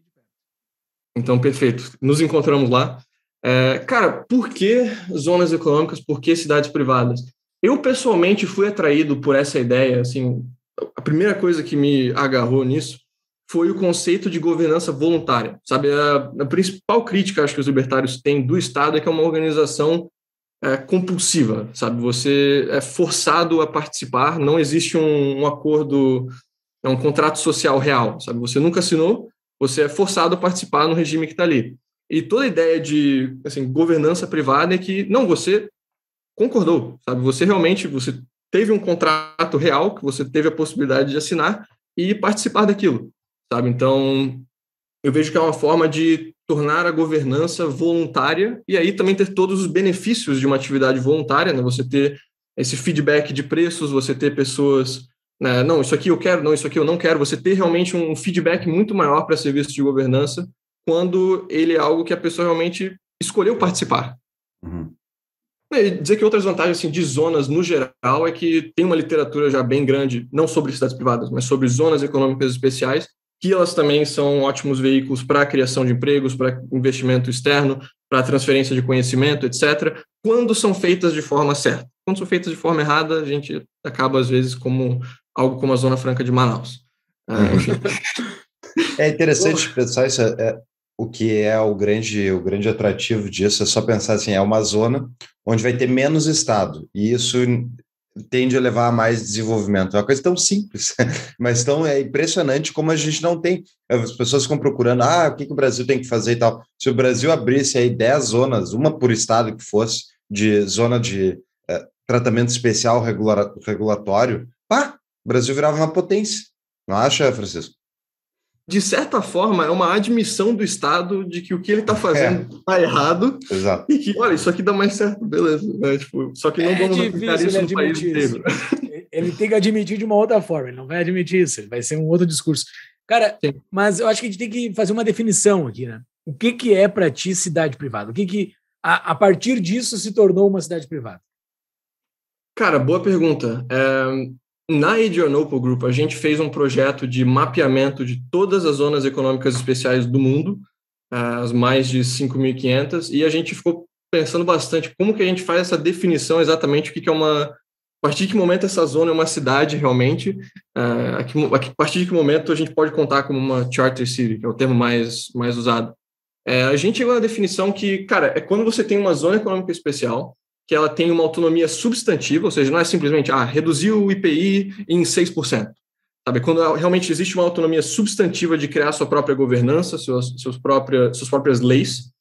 Então, perfeito. Nos encontramos lá. É, cara, por que zonas econômicas? Por que cidades privadas? Eu, pessoalmente, fui atraído por essa ideia. Assim, a primeira coisa que me agarrou nisso foi o conceito de governança voluntária. Sabe, a, a principal crítica acho que os libertários têm do Estado é que é uma organização é, compulsiva, sabe? Você é forçado a participar, não existe um, um acordo, é um contrato social real, sabe? Você nunca assinou, você é forçado a participar no regime que está ali. E toda a ideia de assim, governança privada é que, não, você concordou, sabe? Você realmente você teve um contrato real que você teve a possibilidade de assinar e participar daquilo, sabe? Então, eu vejo que é uma forma de tornar a governança voluntária e aí também ter todos os benefícios de uma atividade voluntária, né? Você ter esse feedback de preços, você ter pessoas, né? não, isso aqui eu quero, não, isso aqui eu não quero, você ter realmente um feedback muito maior para serviço de governança quando ele é algo que a pessoa realmente escolheu participar. Uhum. E dizer que outras vantagens assim, de zonas no geral é que tem uma literatura já bem grande, não sobre cidades privadas, mas sobre zonas econômicas especiais, que elas também são ótimos veículos para a criação de empregos, para investimento externo, para transferência de conhecimento, etc., quando são feitas de forma certa. Quando são feitas de forma errada, a gente acaba, às vezes, como algo como a Zona Franca de Manaus. É, <laughs> é interessante pensar isso. O que é o grande, o grande atrativo disso é só pensar assim, é uma zona onde vai ter menos Estado, e isso tende a levar a mais desenvolvimento. É uma coisa tão simples, <laughs> mas tão é impressionante como a gente não tem. As pessoas ficam procurando, ah, o que, que o Brasil tem que fazer e tal. Se o Brasil abrisse aí 10 zonas, uma por estado que fosse, de zona de é, tratamento especial regula regulatório, pá, o Brasil virava uma potência. Não acha, Francisco? De certa forma, é uma admissão do Estado de que o que ele está fazendo está é. errado. Exato. E que, olha, isso aqui dá mais certo, beleza. Né? Tipo, só que não é vamos aplicar isso no país inteiro. Ele tem que admitir de uma outra forma, ele não vai admitir isso, ele vai ser um outro discurso. Cara, Sim. mas eu acho que a gente tem que fazer uma definição aqui, né? O que, que é para ti cidade privada? O que, que a, a, partir disso se tornou uma cidade privada? Cara, boa pergunta. É, na Adrianople Group, a gente fez um projeto de mapeamento de todas as zonas econômicas especiais do mundo, as mais de 5.500, e a gente ficou pensando bastante como que a gente faz essa definição exatamente o que é uma... A partir de que momento essa zona é uma cidade realmente? A partir de que momento a gente pode contar como uma charter city, que é o termo mais, mais usado? É, a gente chegou na definição que, cara, é quando você tem uma zona econômica especial que ela tem uma autonomia substantiva, ou seja, não é simplesmente ah, reduzir o IPI em 6%. Sabe? Quando realmente existe uma autonomia substantiva de criar sua própria governança, suas, suas, próprias, suas próprias leis,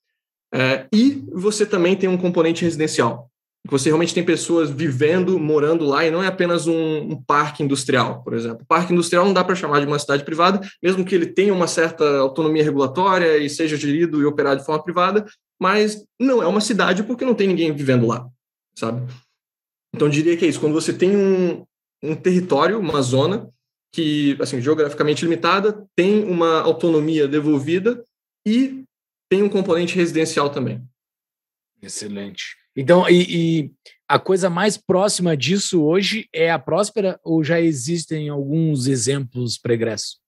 é, e você também tem um componente residencial. Você realmente tem pessoas vivendo, morando lá, e não é apenas um, um parque industrial, por exemplo. Parque industrial não dá para chamar de uma cidade privada, mesmo que ele tenha uma certa autonomia regulatória e seja gerido e operado de forma privada, mas não é uma cidade porque não tem ninguém vivendo lá sabe? Então, diria que é isso. Quando você tem um, um território, uma zona, que, assim, geograficamente limitada, tem uma autonomia devolvida e tem um componente residencial também. Excelente. Então, e, e, a coisa mais próxima disso hoje é a Próspera ou já existem alguns exemplos pregressos?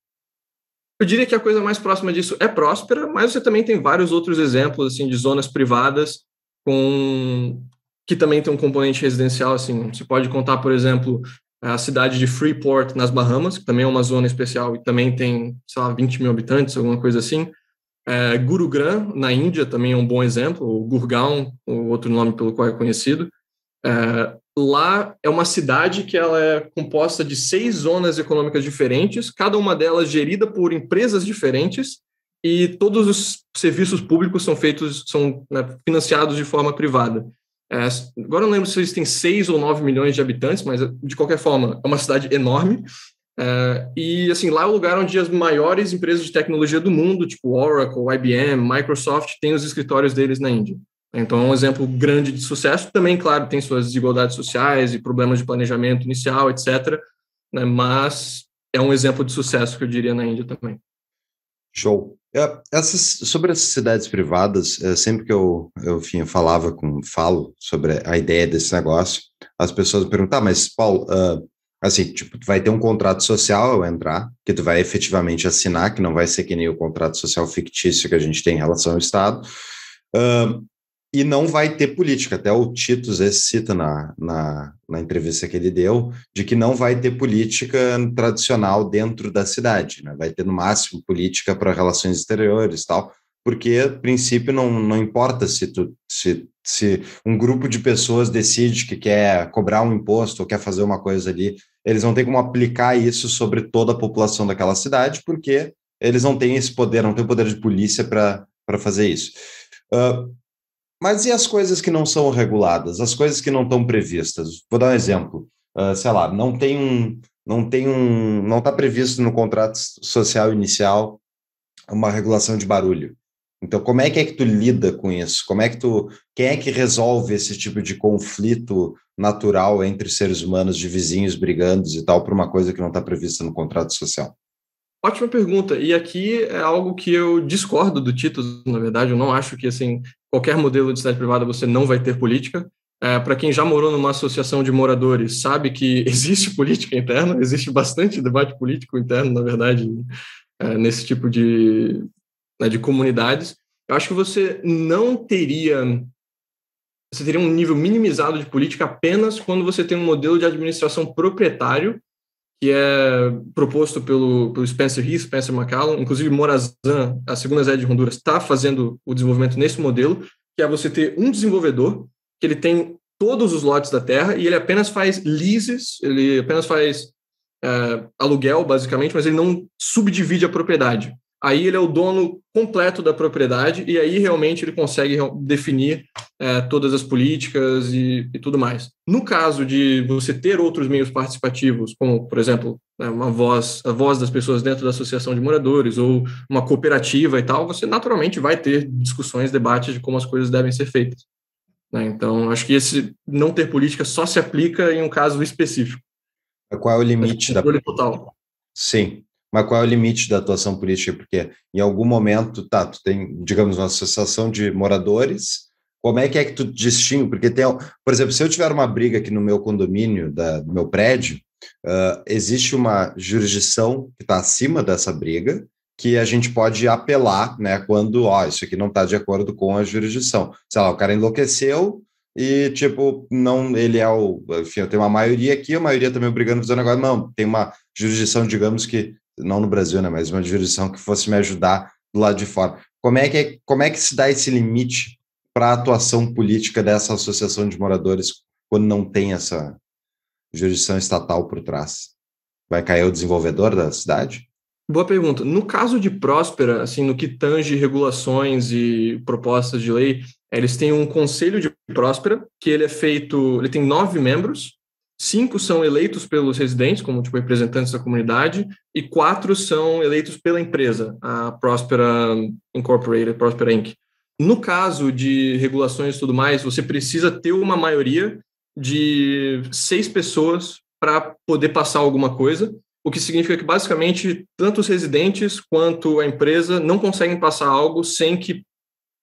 Eu diria que a coisa mais próxima disso é Próspera, mas você também tem vários outros exemplos assim de zonas privadas com que também tem um componente residencial, assim, você pode contar, por exemplo, a cidade de Freeport, nas Bahamas, que também é uma zona especial e também tem, sei lá, 20 mil habitantes, alguma coisa assim. É, Gurugram, na Índia, também é um bom exemplo, o Gurgaon, o outro nome pelo qual é conhecido. É, lá é uma cidade que ela é composta de seis zonas econômicas diferentes, cada uma delas gerida por empresas diferentes, e todos os serviços públicos são feitos, são né, financiados de forma privada. É, agora eu não lembro se eles têm 6 ou 9 milhões de habitantes, mas de qualquer forma é uma cidade enorme. É, e assim, lá é o lugar onde as maiores empresas de tecnologia do mundo, tipo Oracle, IBM, Microsoft, têm os escritórios deles na Índia. Então é um exemplo grande de sucesso. Também, claro, tem suas desigualdades sociais e problemas de planejamento inicial, etc. Né, mas é um exemplo de sucesso que eu diria na Índia também. Show. É, essas, sobre as cidades privadas, é, sempre que eu, eu, enfim, falava com, falo sobre a ideia desse negócio, as pessoas me perguntam, ah, mas Paulo, uh, assim, tipo, vai ter um contrato social ao entrar, que tu vai efetivamente assinar, que não vai ser que nem o contrato social fictício que a gente tem em relação ao Estado, uh, e não vai ter política. Até o esse cita na, na, na, entrevista que ele deu, de que não vai ter política tradicional dentro da cidade, né? vai ter no máximo política para relações exteriores tal, porque, a princípio, não, não importa se, tu, se, se um grupo de pessoas decide que quer cobrar um imposto ou quer fazer uma coisa ali, eles não têm como aplicar isso sobre toda a população daquela cidade, porque eles não têm esse poder, não têm o poder de polícia para fazer isso. Uh, mas e as coisas que não são reguladas, as coisas que não estão previstas? Vou dar um exemplo. Uh, sei lá, não tem um, não tem um, não está previsto no contrato social inicial uma regulação de barulho. Então, como é que é que tu lida com isso? Como é que tu, quem é que resolve esse tipo de conflito natural entre seres humanos, de vizinhos brigando e tal, por uma coisa que não está prevista no contrato social? Ótima pergunta. E aqui é algo que eu discordo do Tito, na verdade. Eu não acho que assim qualquer modelo de cidade privada você não vai ter política. É, Para quem já morou numa associação de moradores, sabe que <laughs> existe política interna, existe bastante debate político interno, na verdade, é, nesse tipo de, né, de comunidades. Eu acho que você não teria você teria um nível minimizado de política apenas quando você tem um modelo de administração proprietário que é proposto pelo, pelo Spencer Heath, Spencer McCallum, inclusive Morazan, a segunda sede de Honduras, está fazendo o desenvolvimento nesse modelo, que é você ter um desenvolvedor que ele tem todos os lotes da terra e ele apenas faz leases, ele apenas faz é, aluguel, basicamente, mas ele não subdivide a propriedade aí ele é o dono completo da propriedade e aí realmente ele consegue definir é, todas as políticas e, e, tudo mais. No caso de você ter outros meios participativos, como, por exemplo, né, uma voz, a voz das pessoas dentro da associação de moradores ou uma cooperativa e tal, você naturalmente vai ter discussões, debates de como as coisas devem ser feitas. Né? Então, acho que esse não ter política só se aplica em um caso específico. Qual é o limite da... total. Sim, mas qual é o limite da atuação política? Porque em algum momento, tá, tu tem, digamos, uma associação de moradores, como é que é que tu distingue? Porque tem, por exemplo, se eu tiver uma briga aqui no meu condomínio, da, meu prédio, uh, existe uma jurisdição que está acima dessa briga, que a gente pode apelar, né, quando, ó, isso aqui não está de acordo com a jurisdição. Sei lá, o cara enlouqueceu e, tipo, não, ele é o, enfim, tenho uma maioria aqui, a maioria também obrigando a fazer um negócio, não, tem uma jurisdição, digamos que não no Brasil, né, mas uma jurisdição que fosse me ajudar do lado de fora. Como é que, como é que se dá esse limite para a atuação política dessa associação de moradores quando não tem essa jurisdição estatal por trás? Vai cair o desenvolvedor da cidade? Boa pergunta. No caso de Próspera, assim, no que tange regulações e propostas de lei, eles têm um conselho de Próspera, que ele é feito, ele tem nove membros, cinco são eleitos pelos residentes, como tipo, representantes da comunidade, e quatro são eleitos pela empresa, a Prospera Incorporated, Prospera Inc. No caso de regulações e tudo mais, você precisa ter uma maioria de seis pessoas para poder passar alguma coisa, o que significa que basicamente tanto os residentes quanto a empresa não conseguem passar algo sem que,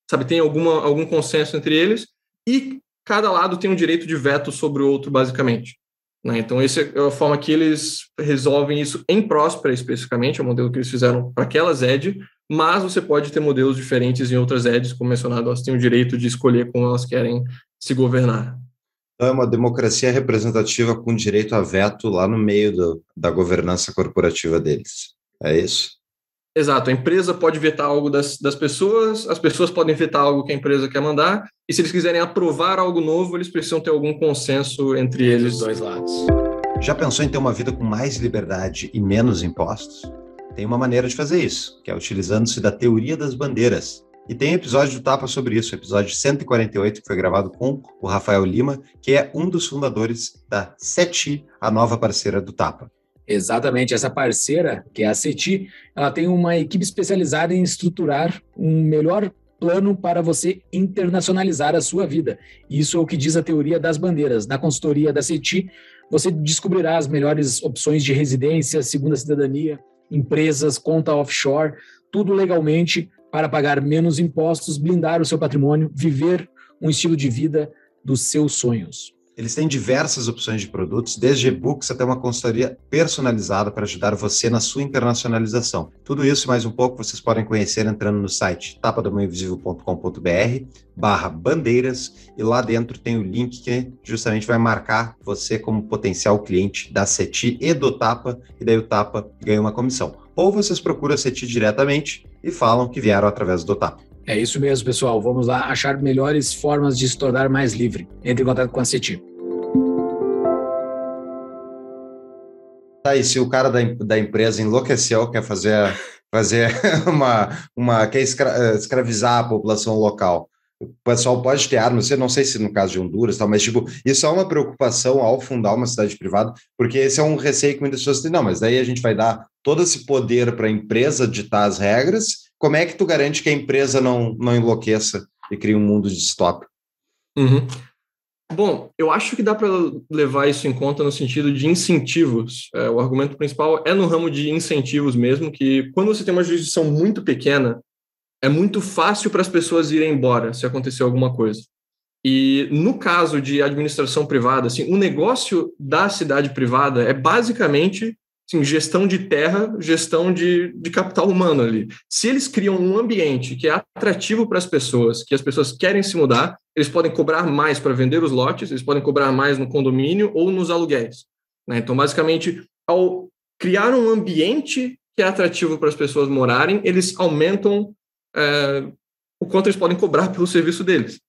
sabe, tenha alguma, algum consenso entre eles e cada lado tem um direito de veto sobre o outro, basicamente. Né? Então, essa é a forma que eles resolvem isso em Próspera, especificamente, é o modelo que eles fizeram para aquelas ED, mas você pode ter modelos diferentes em outras EDs, como mencionado, elas têm o direito de escolher como elas querem se governar. Então, é uma democracia representativa com direito a veto lá no meio do, da governança corporativa deles. É isso? Exato, a empresa pode vetar algo das, das pessoas, as pessoas podem vetar algo que a empresa quer mandar, e se eles quiserem aprovar algo novo, eles precisam ter algum consenso entre eles. Os dois lados. Já pensou em ter uma vida com mais liberdade e menos impostos? Tem uma maneira de fazer isso, que é utilizando-se da teoria das bandeiras. E tem episódio do Tapa sobre isso, episódio 148, que foi gravado com o Rafael Lima, que é um dos fundadores da SETI, a nova parceira do Tapa. Exatamente, essa parceira, que é a CETI, ela tem uma equipe especializada em estruturar um melhor plano para você internacionalizar a sua vida. Isso é o que diz a teoria das bandeiras. Na consultoria da CETI, você descobrirá as melhores opções de residência, segunda cidadania, empresas, conta offshore, tudo legalmente para pagar menos impostos, blindar o seu patrimônio, viver um estilo de vida dos seus sonhos. Eles têm diversas opções de produtos, desde e-books até uma consultoria personalizada para ajudar você na sua internacionalização. Tudo isso e mais um pouco vocês podem conhecer entrando no site tapadomainvisível.com.br barra bandeiras e lá dentro tem o link que justamente vai marcar você como potencial cliente da CETI e do Tapa, e daí o Tapa ganha uma comissão. Ou vocês procuram a CETI diretamente e falam que vieram através do Tapa. É isso mesmo, pessoal. Vamos lá achar melhores formas de se tornar mais livre. Entre em contato com a CETI. Tá, e se o cara da, da empresa enlouqueceu, quer fazer, fazer <laughs> uma, uma. quer escra, eh, escravizar a população local. O pessoal pode ter armas, eu não sei se no caso de Honduras, tal, mas tipo, isso é uma preocupação ao fundar uma cidade privada, porque esse é um receio que muitas pessoas têm. Não, mas daí a gente vai dar todo esse poder para a empresa ditar as regras. Como é que tu garante que a empresa não, não enlouqueça e crie um mundo distópico? Uhum. Bom, eu acho que dá para levar isso em conta no sentido de incentivos. É, o argumento principal é no ramo de incentivos mesmo, que quando você tem uma jurisdição muito pequena, é muito fácil para as pessoas irem embora se acontecer alguma coisa. E no caso de administração privada, assim, o negócio da cidade privada é basicamente assim, gestão de terra, gestão de, de capital humano ali. Se eles criam um ambiente que é atrativo para as pessoas, que as pessoas querem se mudar, eles podem cobrar mais para vender os lotes, eles podem cobrar mais no condomínio ou nos aluguéis. Né? Então, basicamente, ao criar um ambiente que é atrativo para as pessoas morarem, eles aumentam é, o quanto eles podem cobrar pelo serviço deles.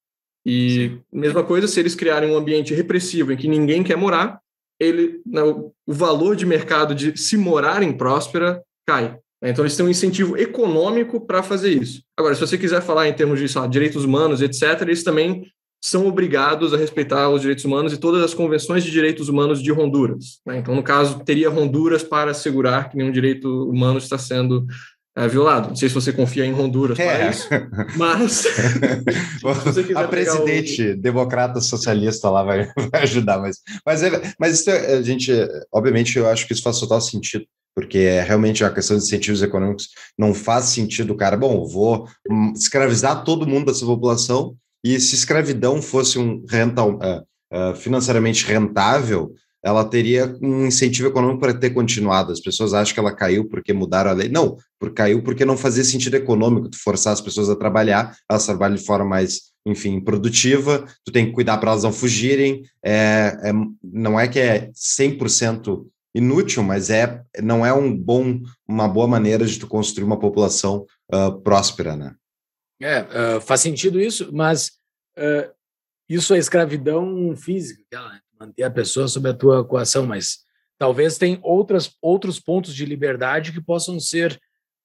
E mesma coisa, se eles criarem um ambiente repressivo em que ninguém quer morar, ele, né, o valor de mercado de se morar em Próspera cai. Né? Então, eles têm um incentivo econômico para fazer isso. Agora, se você quiser falar em termos de sabe, direitos humanos, etc., eles também são obrigados a respeitar os direitos humanos e todas as convenções de direitos humanos de Honduras. Né? Então, no caso, teria Honduras para assegurar que nenhum direito humano está sendo é, violado. Não sei se você confia em Honduras é. para isso, mas <laughs> <laughs> a presidente o... democrata socialista lá vai, <laughs> vai ajudar, mas mas, é, mas isso, é, a gente, obviamente, eu acho que isso faz total sentido porque é realmente a questão de incentivos econômicos não faz sentido, cara. Bom, vou escravizar todo mundo dessa população e se escravidão fosse um rental, uh, uh, financeiramente rentável, ela teria um incentivo econômico para ter continuado. As pessoas acham que ela caiu porque mudaram a lei. Não, por, caiu porque não fazia sentido econômico tu forçar as pessoas a trabalhar, elas trabalham de forma mais, enfim, produtiva, tu tem que cuidar para elas não fugirem. É, é, não é que é 100% inútil, mas é, não é um bom, uma boa maneira de tu construir uma população uh, próspera, né? É, uh, faz sentido isso, mas uh, isso é escravidão física, né? Manter a pessoa sob a tua coação, mas talvez tem outras, outros pontos de liberdade que possam ser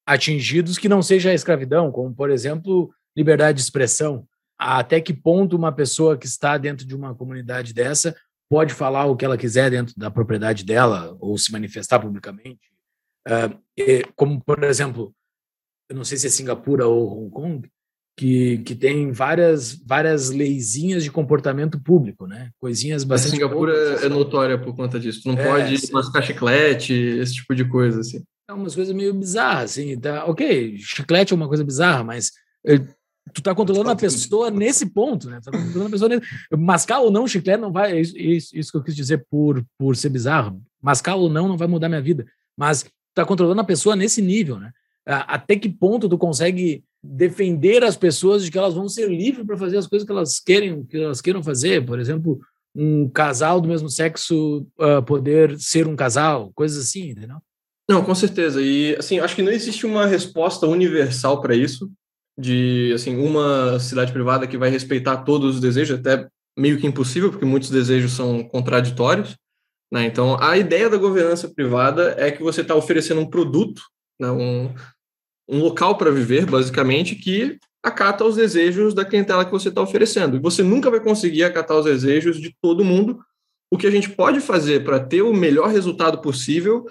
atingidos que não seja a escravidão, como, por exemplo, liberdade de expressão. Até que ponto uma pessoa que está dentro de uma comunidade dessa pode falar o que ela quiser dentro da propriedade dela ou se manifestar publicamente? Uh, como, por exemplo, eu não sei se é Singapura ou Hong Kong, que, que tem várias, várias leizinhas de comportamento público, né? Coisinhas bastante. A Singapura é notória por conta disso. Tu não é, pode sim. mascar chiclete, esse tipo de coisa, assim. É umas coisas meio bizarras, assim. Tá? Ok, chiclete é uma coisa bizarra, mas eh, tu tá controlando a pessoa nesse ponto, né? Tu tá controlando a pessoa nesse... <laughs> Mascar ou não chiclete não vai. Isso, isso, isso que eu quis dizer por, por ser bizarro. Mascar ou não não vai mudar minha vida. Mas tu tá controlando a pessoa nesse nível, né? Até que ponto tu consegue defender as pessoas de que elas vão ser livres para fazer as coisas que elas querem, que elas queiram fazer, por exemplo, um casal do mesmo sexo uh, poder ser um casal, coisas assim, entendeu? Não, com certeza. E assim, acho que não existe uma resposta universal para isso, de assim, uma cidade privada que vai respeitar todos os desejos, até meio que impossível, porque muitos desejos são contraditórios. Né? Então, a ideia da governança privada é que você está oferecendo um produto, né? um, um local para viver, basicamente, que acata os desejos da clientela que você está oferecendo. E você nunca vai conseguir acatar os desejos de todo mundo. O que a gente pode fazer para ter o melhor resultado possível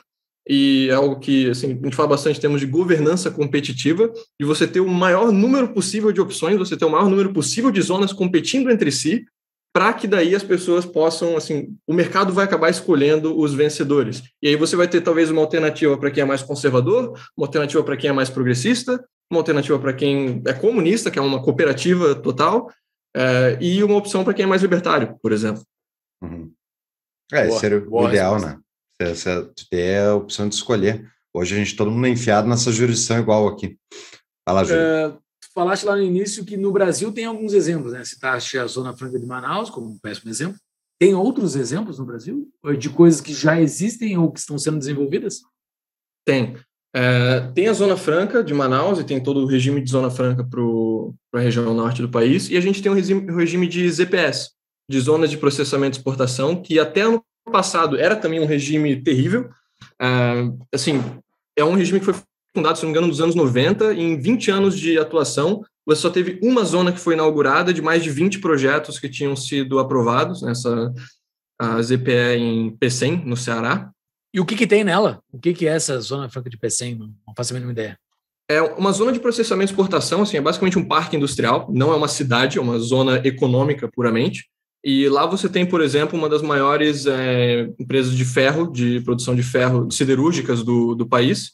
e é algo que assim, a gente fala bastante em termos de governança competitiva, de você ter o maior número possível de opções, você ter o maior número possível de zonas competindo entre si, para que daí as pessoas possam, assim, o mercado vai acabar escolhendo os vencedores. E aí você vai ter talvez uma alternativa para quem é mais conservador, uma alternativa para quem é mais progressista, uma alternativa para quem é comunista, que é uma cooperativa total, é, e uma opção para quem é mais libertário, por exemplo. Uhum. É, boa, seria o ideal, resposta. né? Você, ter a opção de escolher. Hoje a gente todo mundo é enfiado nessa jurisdição igual aqui. Fala, Júlio. É, falaste lá no início que no Brasil tem alguns exemplos, né? Citaste a Zona Franca de Manaus como um péssimo exemplo. Tem outros exemplos no Brasil de coisas que já existem ou que estão sendo desenvolvidas? Tem. É, tem a Zona Franca de Manaus e tem todo o regime de Zona Franca para a região norte do país. E a gente tem o regime, regime de ZPS, de Zonas de Processamento e Exportação, que até ano passado era também um regime terrível. É, assim, é um regime que foi fundado, se não me engano, nos anos 90, e em 20 anos de atuação, você só teve uma zona que foi inaugurada de mais de 20 projetos que tinham sido aprovados, nessa a ZPE em Pecém, no Ceará. E o que, que tem nela? O que, que é essa zona franca de Pecém? Não, não faço a mínima ideia. É uma zona de processamento e exportação, assim, é basicamente um parque industrial, não é uma cidade, é uma zona econômica puramente. E lá você tem, por exemplo, uma das maiores é, empresas de ferro, de produção de ferro siderúrgicas do, do país,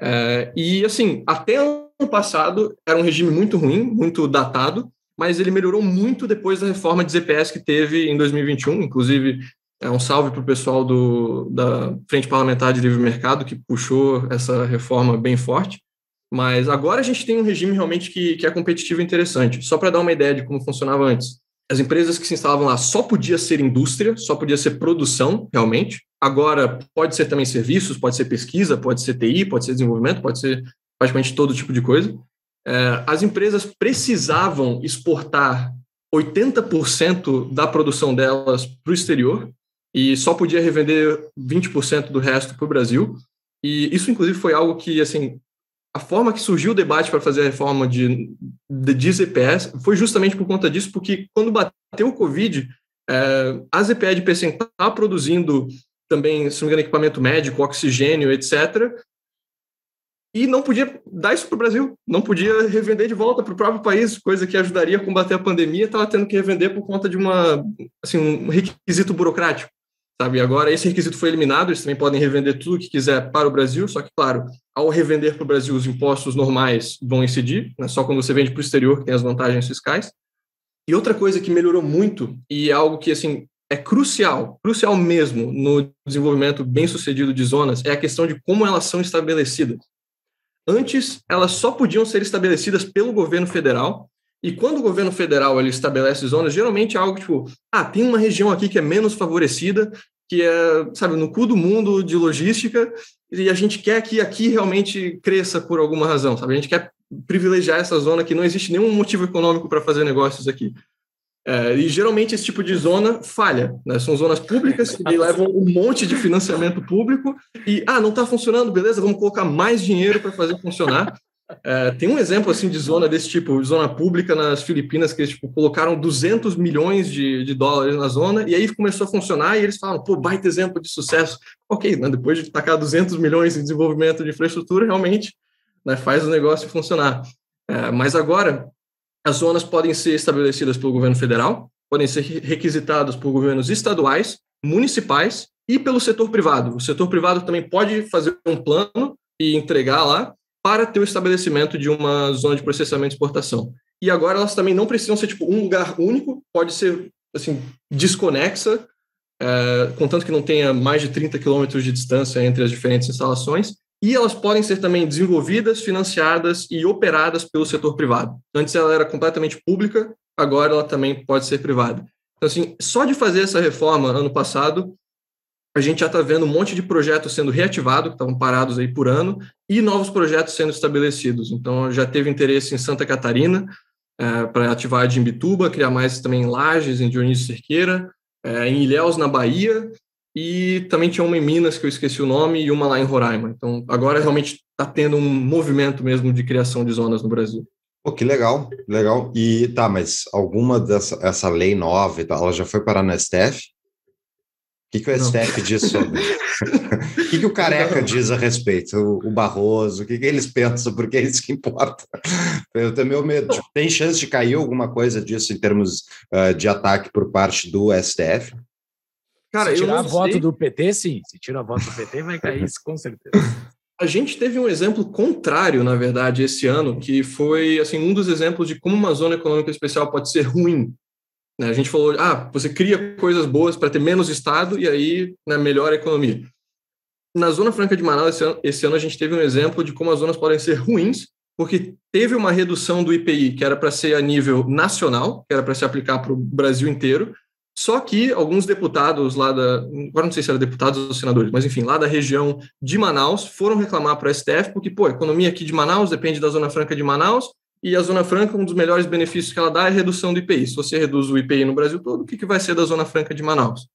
é, e, assim, até ano passado era um regime muito ruim, muito datado, mas ele melhorou muito depois da reforma de ZPS que teve em 2021. Inclusive, é um salve para o pessoal do, da Frente Parlamentar de Livre Mercado, que puxou essa reforma bem forte. Mas agora a gente tem um regime realmente que, que é competitivo e interessante. Só para dar uma ideia de como funcionava antes. As empresas que se instalavam lá só podia ser indústria, só podia ser produção, realmente. Agora, pode ser também serviços, pode ser pesquisa, pode ser TI, pode ser desenvolvimento, pode ser praticamente todo tipo de coisa. É, as empresas precisavam exportar 80% da produção delas para o exterior e só podia revender 20% do resto para o Brasil. E isso, inclusive, foi algo que, assim, a forma que surgiu o debate para fazer a reforma de, de, de ZPS foi justamente por conta disso, porque quando bateu o Covid, é, a ZPE de PC está produzindo também, se não me engano, equipamento médico, oxigênio, etc. E não podia dar isso para o Brasil, não podia revender de volta para o próprio país, coisa que ajudaria a combater a pandemia, estava tendo que revender por conta de uma, assim, um requisito burocrático, sabe? Agora esse requisito foi eliminado, eles também podem revender tudo que quiser para o Brasil, só que, claro, ao revender para o Brasil, os impostos normais vão incidir, né? só quando você vende para o exterior que tem as vantagens fiscais. E outra coisa que melhorou muito, e é algo que, assim, é crucial, crucial mesmo no desenvolvimento bem sucedido de zonas, é a questão de como elas são estabelecidas. Antes, elas só podiam ser estabelecidas pelo governo federal, e quando o governo federal ele estabelece zonas, geralmente é algo tipo, ah, tem uma região aqui que é menos favorecida, que é, sabe, no cu do mundo de logística, e a gente quer que aqui realmente cresça por alguma razão, sabe? A gente quer privilegiar essa zona que não existe nenhum motivo econômico para fazer negócios aqui. É, e geralmente esse tipo de zona falha, né? São zonas públicas que <laughs> levam um monte de financiamento público e, ah, não está funcionando, beleza, vamos colocar mais dinheiro para fazer funcionar. É, tem um exemplo assim de zona desse tipo, zona pública nas Filipinas, que eles tipo, colocaram 200 milhões de, de dólares na zona e aí começou a funcionar e eles falam, pô, baita exemplo de sucesso. Ok, né? depois de tacar 200 milhões em desenvolvimento de infraestrutura, realmente né, faz o negócio funcionar. É, mas agora, as zonas podem ser estabelecidas pelo governo federal, podem ser requisitadas por governos estaduais, municipais e pelo setor privado. O setor privado também pode fazer um plano e entregar lá para ter o estabelecimento de uma zona de processamento e exportação. E agora elas também não precisam ser tipo um lugar único, pode ser assim desconexa, é, contanto que não tenha mais de 30 quilômetros de distância entre as diferentes instalações, e elas podem ser também desenvolvidas, financiadas e operadas pelo setor privado. Antes ela era completamente pública, agora ela também pode ser privada. Então, assim, só de fazer essa reforma ano passado, a gente já está vendo um monte de projetos sendo reativados, que estavam parados aí por ano, e novos projetos sendo estabelecidos. Então, já teve interesse em Santa Catarina, é, para ativar de Imbituba, criar mais também em Lages, em Dionísio Cerqueira, é, em Ilhéus, na Bahia, e também tinha uma em Minas, que eu esqueci o nome, e uma lá em Roraima. Então, agora realmente está tendo um movimento mesmo de criação de zonas no Brasil. Pô, que legal, legal. E tá, mas alguma dessa essa lei nova e tal, ela já foi parar no STF? O que, que o STF diz sobre? o <laughs> que, que o Careca diz a respeito? O, o Barroso, o que, que eles pensam? Porque é isso que importa. Eu tenho meu medo. Tipo, tem chance de cair alguma coisa disso em termos uh, de ataque por parte do STF? Cara, Se tirar a voto do PT, sim. Se tirar a voto do PT, vai cair isso, com certeza. A gente teve um exemplo contrário, na verdade, esse ano, que foi assim um dos exemplos de como uma zona econômica especial pode ser ruim. Né? A gente falou, ah, você cria coisas boas para ter menos Estado e aí né, melhora a economia. Na Zona Franca de Manaus, esse ano, esse ano a gente teve um exemplo de como as zonas podem ser ruins, porque teve uma redução do IPI, que era para ser a nível nacional, que era para se aplicar para o Brasil inteiro, só que alguns deputados lá da. Agora não sei se eram deputados ou senadores, mas enfim, lá da região de Manaus foram reclamar para o STF, porque, pô, a economia aqui de Manaus depende da Zona Franca de Manaus, e a Zona Franca, um dos melhores benefícios que ela dá é redução do IPI. Se você reduz o IPI no Brasil todo, o que, que vai ser da Zona Franca de Manaus?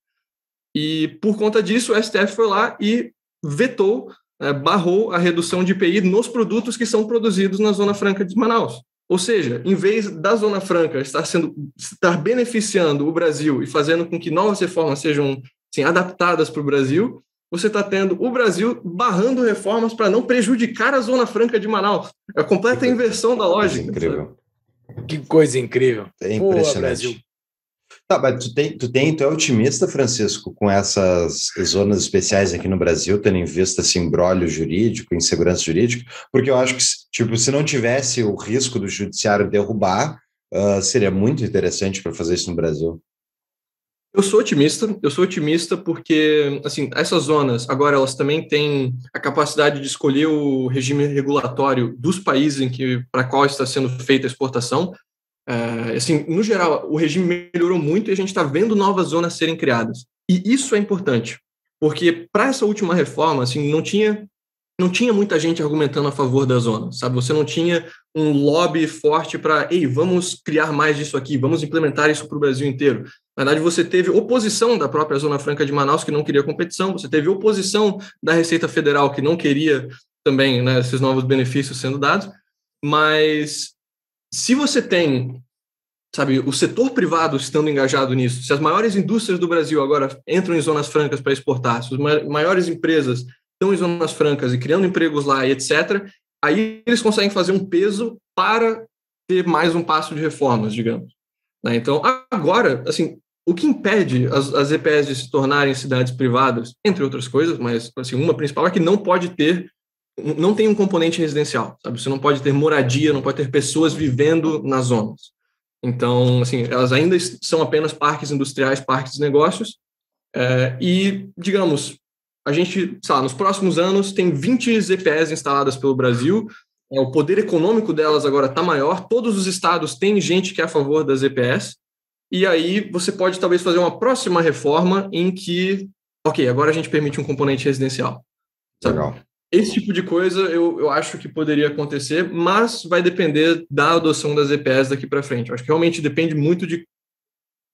E por conta disso, o STF foi lá e vetou, né, barrou a redução de IPI nos produtos que são produzidos na Zona Franca de Manaus. Ou seja, em vez da Zona Franca estar sendo estar beneficiando o Brasil e fazendo com que novas reformas sejam assim, adaptadas para o Brasil, você está tendo o Brasil barrando reformas para não prejudicar a Zona Franca de Manaus. É a completa inversão da lógica. Incrível. Que coisa incrível. É impressionante. Pô, Brasil. Tá, mas tu tem, tu tem, tu é otimista, Francisco, com essas zonas especiais aqui no Brasil, tendo em vista esse embrólio jurídico, insegurança jurídica, porque eu acho que, tipo, se não tivesse o risco do judiciário derrubar, uh, seria muito interessante para fazer isso no Brasil. Eu sou otimista, eu sou otimista porque, assim, essas zonas, agora elas também têm a capacidade de escolher o regime regulatório dos países em que para qual está sendo feita a exportação. É, assim, no geral, o regime melhorou muito e a gente está vendo novas zonas serem criadas. E isso é importante, porque para essa última reforma, assim, não tinha não tinha muita gente argumentando a favor da zona, sabe? Você não tinha um lobby forte para, ei, vamos criar mais disso aqui, vamos implementar isso para o Brasil inteiro. Na verdade, você teve oposição da própria Zona Franca de Manaus, que não queria competição, você teve oposição da Receita Federal, que não queria também né, esses novos benefícios sendo dados, mas se você tem, sabe, o setor privado estando engajado nisso, se as maiores indústrias do Brasil agora entram em zonas francas para exportar, se as maiores empresas estão em zonas francas e criando empregos lá e etc., aí eles conseguem fazer um peso para ter mais um passo de reformas, digamos. Né? Então, agora, assim, o que impede as, as EPS de se tornarem cidades privadas, entre outras coisas, mas assim, uma principal é que não pode ter, não tem um componente residencial, sabe? Você não pode ter moradia, não pode ter pessoas vivendo nas zonas. Então, assim, elas ainda são apenas parques industriais, parques de negócios, é, e, digamos, a gente, sei lá, nos próximos anos tem 20 EPS instaladas pelo Brasil, é, o poder econômico delas agora está maior, todos os estados têm gente que é a favor das EPS, e aí você pode talvez fazer uma próxima reforma em que, ok, agora a gente permite um componente residencial. Sabe? Legal. Esse tipo de coisa eu, eu acho que poderia acontecer, mas vai depender da adoção das EPS daqui para frente. Eu acho que realmente depende muito de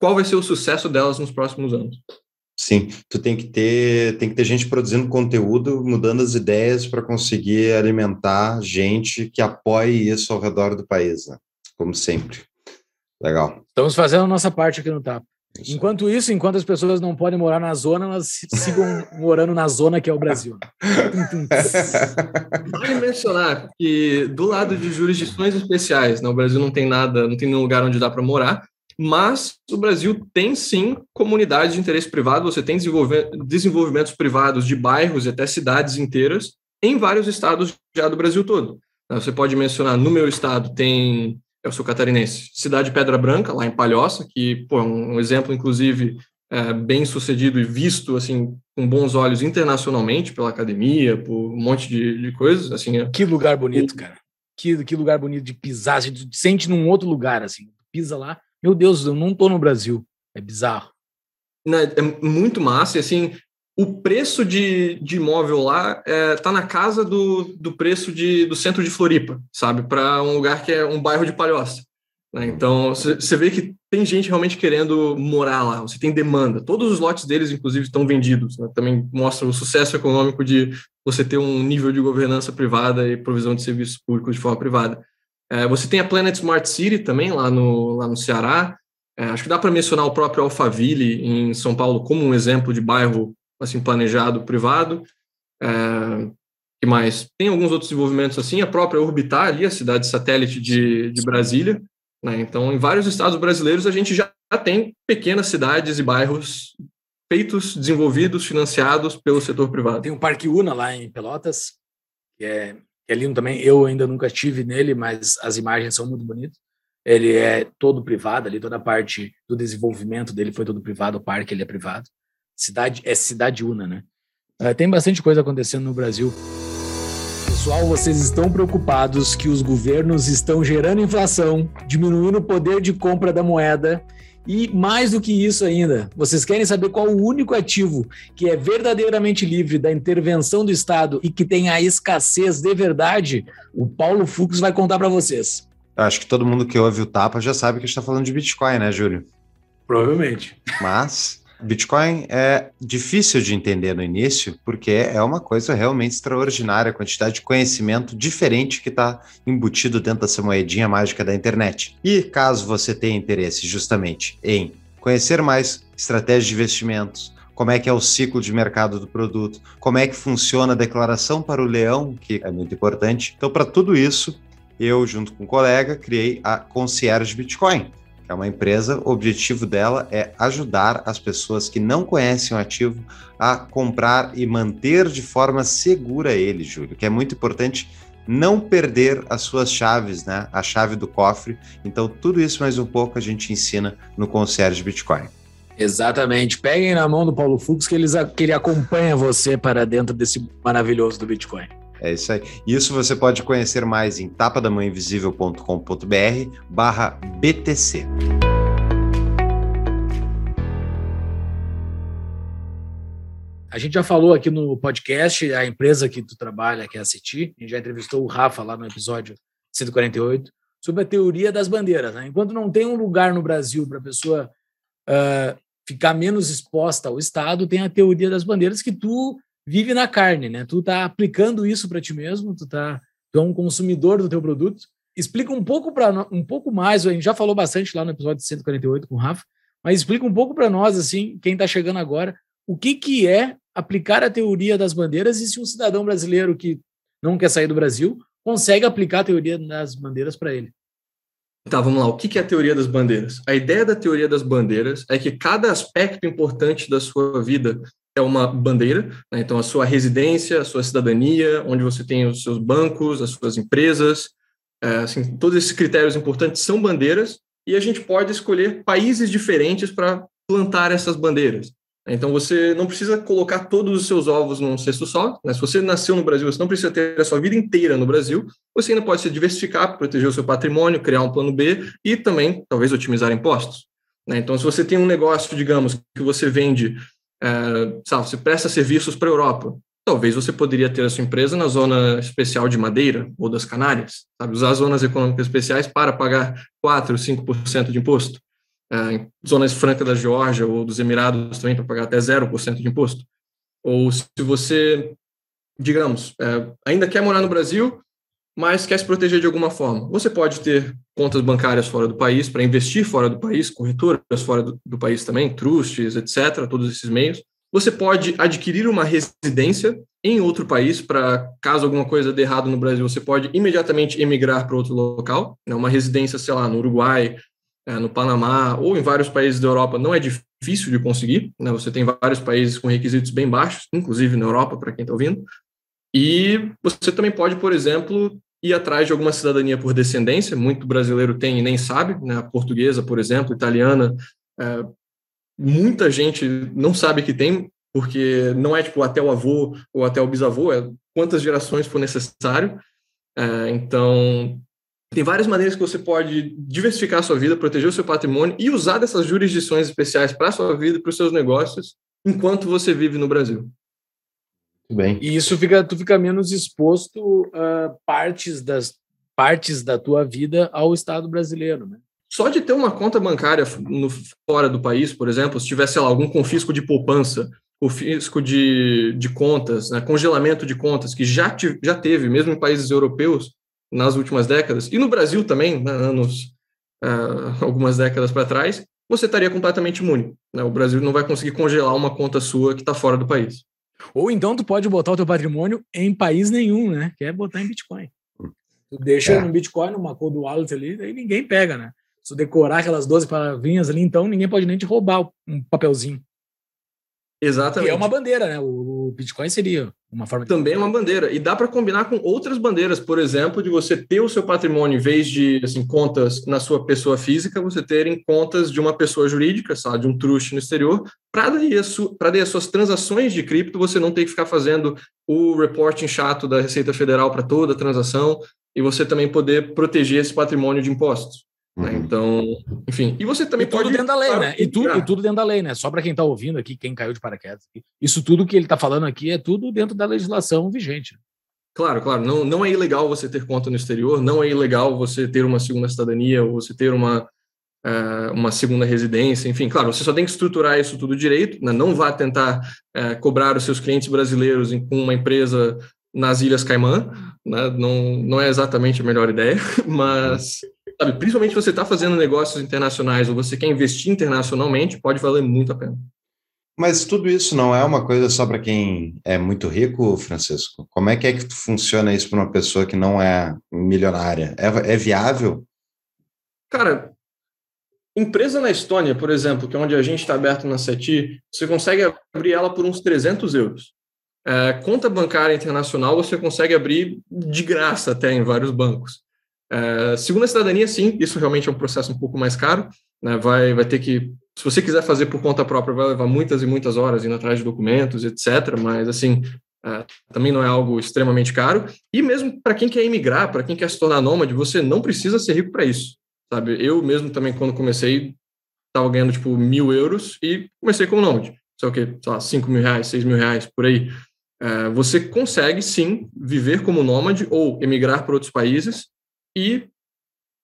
qual vai ser o sucesso delas nos próximos anos. Sim, tu tem que ter, tem que ter gente produzindo conteúdo, mudando as ideias para conseguir alimentar gente que apoie isso ao redor do país, né? Como sempre. Legal. Estamos fazendo a nossa parte aqui no TAP. Enquanto isso, enquanto as pessoas não podem morar na zona, elas sigam <laughs> morando na zona que é o Brasil. <laughs> vale mencionar que do lado de jurisdições especiais, né, o Brasil não tem nada, não tem nenhum lugar onde dá para morar, mas o Brasil tem sim comunidades de interesse privado, você tem desenvolvimentos privados de bairros e até cidades inteiras em vários estados já do Brasil todo. Você pode mencionar, no meu estado tem, eu sou catarinense, Cidade Pedra Branca, lá em Palhoça, que pô, é um exemplo, inclusive, é, bem sucedido e visto assim com bons olhos internacionalmente pela academia, por um monte de, de coisas. Assim, é que lugar bonito, cara. Que, que lugar bonito de pisar, você sente num outro lugar, assim, pisa lá, meu Deus, eu não estou no Brasil. É bizarro. Né, é muito massa. E assim, o preço de, de imóvel lá está é, tá na casa do, do preço de, do centro de Floripa, sabe? Para um lugar que é um bairro de Palhoça. Né? Então, você vê que tem gente realmente querendo morar lá, você tem demanda. Todos os lotes deles, inclusive, estão vendidos. Né? Também mostra o sucesso econômico de você ter um nível de governança privada e provisão de serviços públicos de forma privada. É, você tem a Planet Smart City também, lá no, lá no Ceará. É, acho que dá para mencionar o próprio Alphaville, em São Paulo, como um exemplo de bairro assim planejado privado. É, que mais? Tem alguns outros desenvolvimentos assim, a própria Orbitar ali, a cidade satélite de, de Brasília, né? Então, em vários estados brasileiros, a gente já tem pequenas cidades e bairros feitos, desenvolvidos, financiados pelo setor privado. Tem o Parque Una lá em Pelotas, que é, que é lindo também. Eu ainda nunca estive nele, mas as imagens são muito bonitas. Ele é todo privado ali, toda a parte do desenvolvimento dele foi todo privado, o parque ele é privado. Cidade é cidade Una, né? Uh, tem bastante coisa acontecendo no Brasil. Pessoal, vocês estão preocupados que os governos estão gerando inflação, diminuindo o poder de compra da moeda e mais do que isso ainda, vocês querem saber qual o único ativo que é verdadeiramente livre da intervenção do Estado e que tem a escassez de verdade? O Paulo Fux vai contar para vocês. acho que todo mundo que ouve o Tapa já sabe que a gente está falando de Bitcoin, né, Júlio? Provavelmente. Mas Bitcoin é difícil de entender no início, porque é uma coisa realmente extraordinária, a quantidade de conhecimento diferente que está embutido dentro dessa moedinha mágica da internet. E caso você tenha interesse justamente em conhecer mais estratégias de investimentos, como é que é o ciclo de mercado do produto, como é que funciona a declaração para o leão, que é muito importante. Então, para tudo isso, eu, junto com um colega, criei a Concierge Bitcoin é uma empresa, o objetivo dela é ajudar as pessoas que não conhecem o ativo a comprar e manter de forma segura ele, Júlio, que é muito importante não perder as suas chaves, né? A chave do cofre. Então, tudo isso mais um pouco a gente ensina no Concierge Bitcoin. Exatamente. Peguem na mão do Paulo Fux que, eles, que ele acompanha você para dentro desse maravilhoso do Bitcoin. É isso aí. Isso você pode conhecer mais em tapadamãoinvisível.com.br barra BTC. A gente já falou aqui no podcast, a empresa que tu trabalha, que é a CETI, a gente já entrevistou o Rafa lá no episódio 148, sobre a teoria das bandeiras. Né? Enquanto não tem um lugar no Brasil para a pessoa uh, ficar menos exposta ao Estado, tem a teoria das bandeiras que tu vive na carne, né? Tu tá aplicando isso para ti mesmo, tu tá tu é um consumidor do teu produto. Explica um pouco para um pouco mais, a gente já falou bastante lá no episódio 148 com o Rafa, mas explica um pouco para nós assim, quem está chegando agora, o que que é aplicar a teoria das bandeiras e se um cidadão brasileiro que não quer sair do Brasil consegue aplicar a teoria das bandeiras para ele. Tá, vamos lá. O que é a teoria das bandeiras? A ideia da teoria das bandeiras é que cada aspecto importante da sua vida é uma bandeira, né? então a sua residência, a sua cidadania, onde você tem os seus bancos, as suas empresas, é, assim, todos esses critérios importantes são bandeiras e a gente pode escolher países diferentes para plantar essas bandeiras. Então você não precisa colocar todos os seus ovos num cesto só. Né? Se você nasceu no Brasil, você não precisa ter a sua vida inteira no Brasil. Você ainda pode se diversificar, proteger o seu patrimônio, criar um plano B e também talvez otimizar impostos. Né? Então, se você tem um negócio, digamos, que você vende é, sabe, você presta serviços para a Europa. Talvez você poderia ter a sua empresa na zona especial de Madeira ou das Canárias, sabe? Usar zonas econômicas especiais para pagar 4, 5% de imposto. É, zonas francas da Geórgia ou dos Emirados também para pagar até 0% de imposto. Ou se você, digamos, é, ainda quer morar no Brasil, mas quer se proteger de alguma forma. Você pode ter contas bancárias fora do país para investir fora do país, corretoras fora do, do, país também, trusts, etc., todos esses meios. Você pode adquirir uma residência em outro país para, caso alguma coisa dê errado no Brasil, você pode imediatamente emigrar para outro local. Né? Uma residência, sei lá, no Uruguai, é, no Panamá ou em vários países da Europa não é difícil de conseguir. Né? Você tem vários países com requisitos bem baixos, inclusive na Europa, para quem está ouvindo. E você também pode, por exemplo, ir atrás de alguma cidadania por descendência, muito brasileiro tem e nem sabe, né? portuguesa, por exemplo, italiana, é, muita gente não sabe que tem, porque não é tipo até o avô ou até o bisavô, é quantas gerações for necessário. É, então, tem várias maneiras que você pode diversificar a sua vida, proteger o seu patrimônio e usar dessas jurisdições especiais para a sua vida e para os seus negócios enquanto você vive no Brasil. Bem. E isso fica, tu fica menos exposto a partes das partes da tua vida ao Estado brasileiro, né? Só de ter uma conta bancária no, fora do país, por exemplo, se tivesse lá, algum confisco de poupança, confisco de, de contas, né, congelamento de contas, que já, já teve, mesmo em países europeus, nas últimas décadas, e no Brasil também, né, anos, uh, <laughs> algumas décadas para trás, você estaria completamente imune. Né? O Brasil não vai conseguir congelar uma conta sua que está fora do país. Ou então tu pode botar o teu patrimônio em país nenhum, né? Que é botar em Bitcoin. Tu deixa é. no Bitcoin, numa cold wallet ali, aí ninguém pega, né? Se tu decorar aquelas 12 palavrinhas ali, então ninguém pode nem te roubar um papelzinho. Exatamente. Que é uma bandeira, né? O Bitcoin seria uma forma de... Também é uma bandeira. E dá para combinar com outras bandeiras, por exemplo, de você ter o seu patrimônio, em vez de assim, contas na sua pessoa física, você ter em contas de uma pessoa jurídica, sabe, de um trust no exterior, para daí, daí as suas transações de cripto você não ter que ficar fazendo o reporting chato da Receita Federal para toda a transação e você também poder proteger esse patrimônio de impostos. Né? Uhum. Então, enfim. E você também e tudo pode. dentro da lei, né? E tudo, e tudo dentro da lei, né? Só para quem está ouvindo aqui, quem caiu de paraquedas. Isso tudo que ele está falando aqui é tudo dentro da legislação vigente. Claro, claro. Não, não é ilegal você ter conta no exterior, não é ilegal você ter uma segunda cidadania ou você ter uma, uh, uma segunda residência. Enfim, claro, você só tem que estruturar isso tudo direito. Né? Não vá tentar uh, cobrar os seus clientes brasileiros com uma empresa nas Ilhas Caimã. Né? Não, não é exatamente a melhor ideia, <laughs> mas sabe, principalmente se você está fazendo negócios internacionais ou você quer investir internacionalmente, pode valer muito a pena. Mas tudo isso não é uma coisa só para quem é muito rico, Francisco? Como é que é que funciona isso para uma pessoa que não é milionária? É, é viável? Cara, empresa na Estônia, por exemplo, que é onde a gente está aberto na CETI, você consegue abrir ela por uns 300 euros. É, conta bancária internacional você consegue abrir de graça até em vários bancos. É, segunda cidadania, sim, isso realmente é um processo um pouco mais caro, né? vai, vai ter que, se você quiser fazer por conta própria, vai levar muitas e muitas horas indo atrás de documentos, etc., mas, assim, é, também não é algo extremamente caro, e mesmo para quem quer imigrar, para quem quer se tornar nômade, você não precisa ser rico para isso, sabe? Eu mesmo também, quando comecei, estava ganhando, tipo, mil euros e comecei como nômade, o que, sei lá, cinco mil reais, seis mil reais, por aí. É, você consegue, sim, viver como nômade ou emigrar para outros países, e,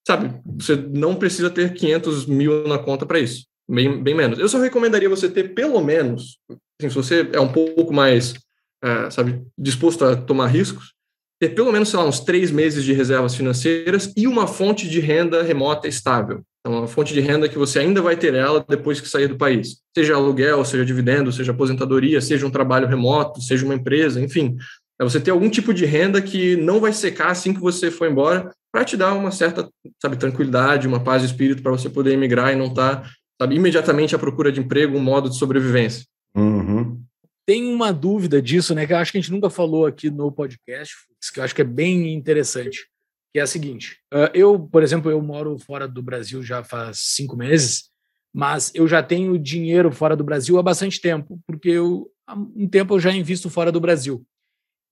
sabe, você não precisa ter 500 mil na conta para isso, bem, bem menos. Eu só recomendaria você ter pelo menos, assim, se você é um pouco mais, é, sabe, disposto a tomar riscos, ter pelo menos, sei lá, uns três meses de reservas financeiras e uma fonte de renda remota estável. Então, uma fonte de renda que você ainda vai ter ela depois que sair do país. Seja aluguel, seja dividendo, seja aposentadoria, seja um trabalho remoto, seja uma empresa, enfim. É você ter algum tipo de renda que não vai secar assim que você for embora para te dar uma certa, sabe, tranquilidade, uma paz de espírito para você poder emigrar e não estar, tá, sabe, imediatamente à procura de emprego, um modo de sobrevivência. Uhum. Tem uma dúvida disso, né, que eu acho que a gente nunca falou aqui no podcast, que eu acho que é bem interessante, que é a seguinte: uh, eu, por exemplo, eu moro fora do Brasil já faz cinco meses, mas eu já tenho dinheiro fora do Brasil há bastante tempo, porque eu, há um tempo eu já invisto fora do Brasil.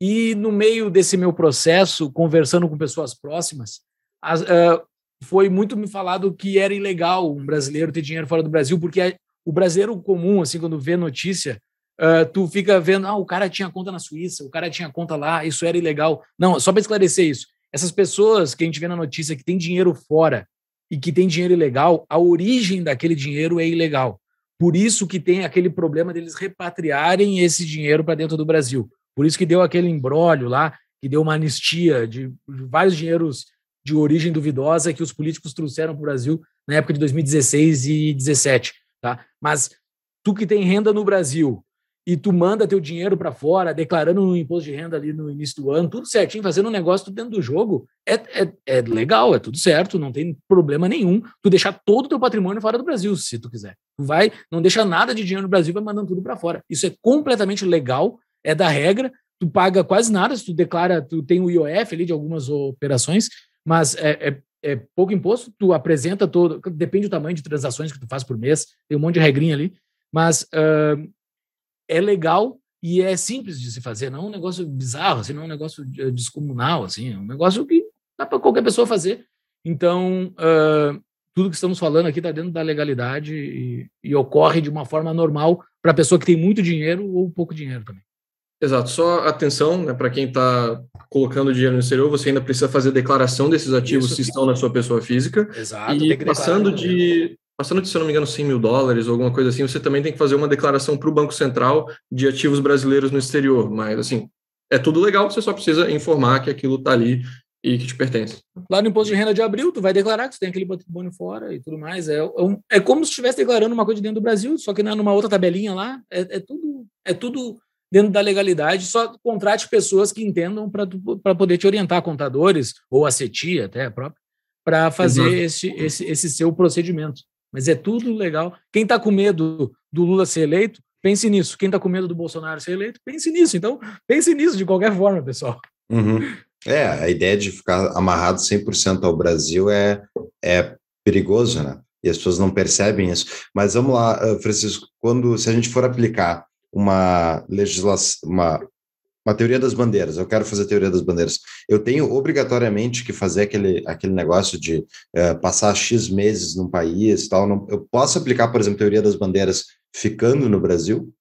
E no meio desse meu processo, conversando com pessoas próximas, as, uh, foi muito me falado que era ilegal um brasileiro ter dinheiro fora do Brasil, porque o brasileiro comum, assim, quando vê notícia, uh, tu fica vendo, ah, o cara tinha conta na Suíça, o cara tinha conta lá, isso era ilegal. Não, só para esclarecer isso. Essas pessoas que a gente vê na notícia que tem dinheiro fora e que tem dinheiro ilegal, a origem daquele dinheiro é ilegal. Por isso que tem aquele problema deles repatriarem esse dinheiro para dentro do Brasil. Por isso que deu aquele embrólio lá, que deu uma anistia de vários dinheiros de origem duvidosa que os políticos trouxeram para o Brasil na época de 2016 e 2017. Tá? Mas tu que tem renda no Brasil e tu manda teu dinheiro para fora, declarando um imposto de renda ali no início do ano, tudo certinho, fazendo um negócio tudo dentro do jogo, é, é, é legal, é tudo certo, não tem problema nenhum tu deixar todo o teu patrimônio fora do Brasil, se tu quiser. Tu vai, não deixa nada de dinheiro no Brasil, vai mandando tudo para fora. Isso é completamente legal é da regra, tu paga quase nada, se tu declara, tu tem o IOF ali de algumas operações, mas é, é, é, pouco imposto, tu apresenta todo, depende do tamanho de transações que tu faz por mês, tem um monte de regrinha ali, mas uh, é legal e é simples de se fazer, não é um negócio bizarro, assim, não é um negócio descomunal, assim, é um negócio que dá para qualquer pessoa fazer. Então, uh, tudo que estamos falando aqui está dentro da legalidade e, e, ocorre de uma forma normal para a pessoa que tem muito dinheiro ou pouco dinheiro também. Exato. Só atenção, né, para quem está colocando dinheiro no exterior, você ainda precisa fazer declaração desses ativos Isso. que estão na sua pessoa física. Exato. E passando de, passando de, se não me engano, 100 mil dólares ou alguma coisa assim, você também tem que fazer uma declaração para o Banco Central de ativos brasileiros no exterior. Mas, assim, é tudo legal, você só precisa informar que aquilo está ali e que te pertence. Lá no imposto de renda de abril, tu vai declarar que você tem aquele patrimônio fora e tudo mais. É, é, um, é como se estivesse declarando uma coisa de dentro do Brasil, só que numa outra tabelinha lá. É, é tudo, é tudo dentro da legalidade, só contrate pessoas que entendam para poder te orientar, contadores ou a CETIA até própria, para fazer esse, esse, esse seu procedimento. Mas é tudo legal. Quem está com medo do Lula ser eleito, pense nisso. Quem está com medo do Bolsonaro ser eleito, pense nisso. Então, pense nisso de qualquer forma, pessoal. Uhum. É, a ideia de ficar amarrado 100% ao Brasil é, é perigoso, né? E as pessoas não percebem isso. Mas vamos lá, Francisco, quando se a gente for aplicar uma legislação, uma, uma teoria das bandeiras, eu quero fazer teoria das bandeiras, eu tenho obrigatoriamente que fazer aquele, aquele negócio de uh, passar X meses num país tal. Não, eu posso aplicar, por exemplo, teoria das bandeiras ficando no Brasil?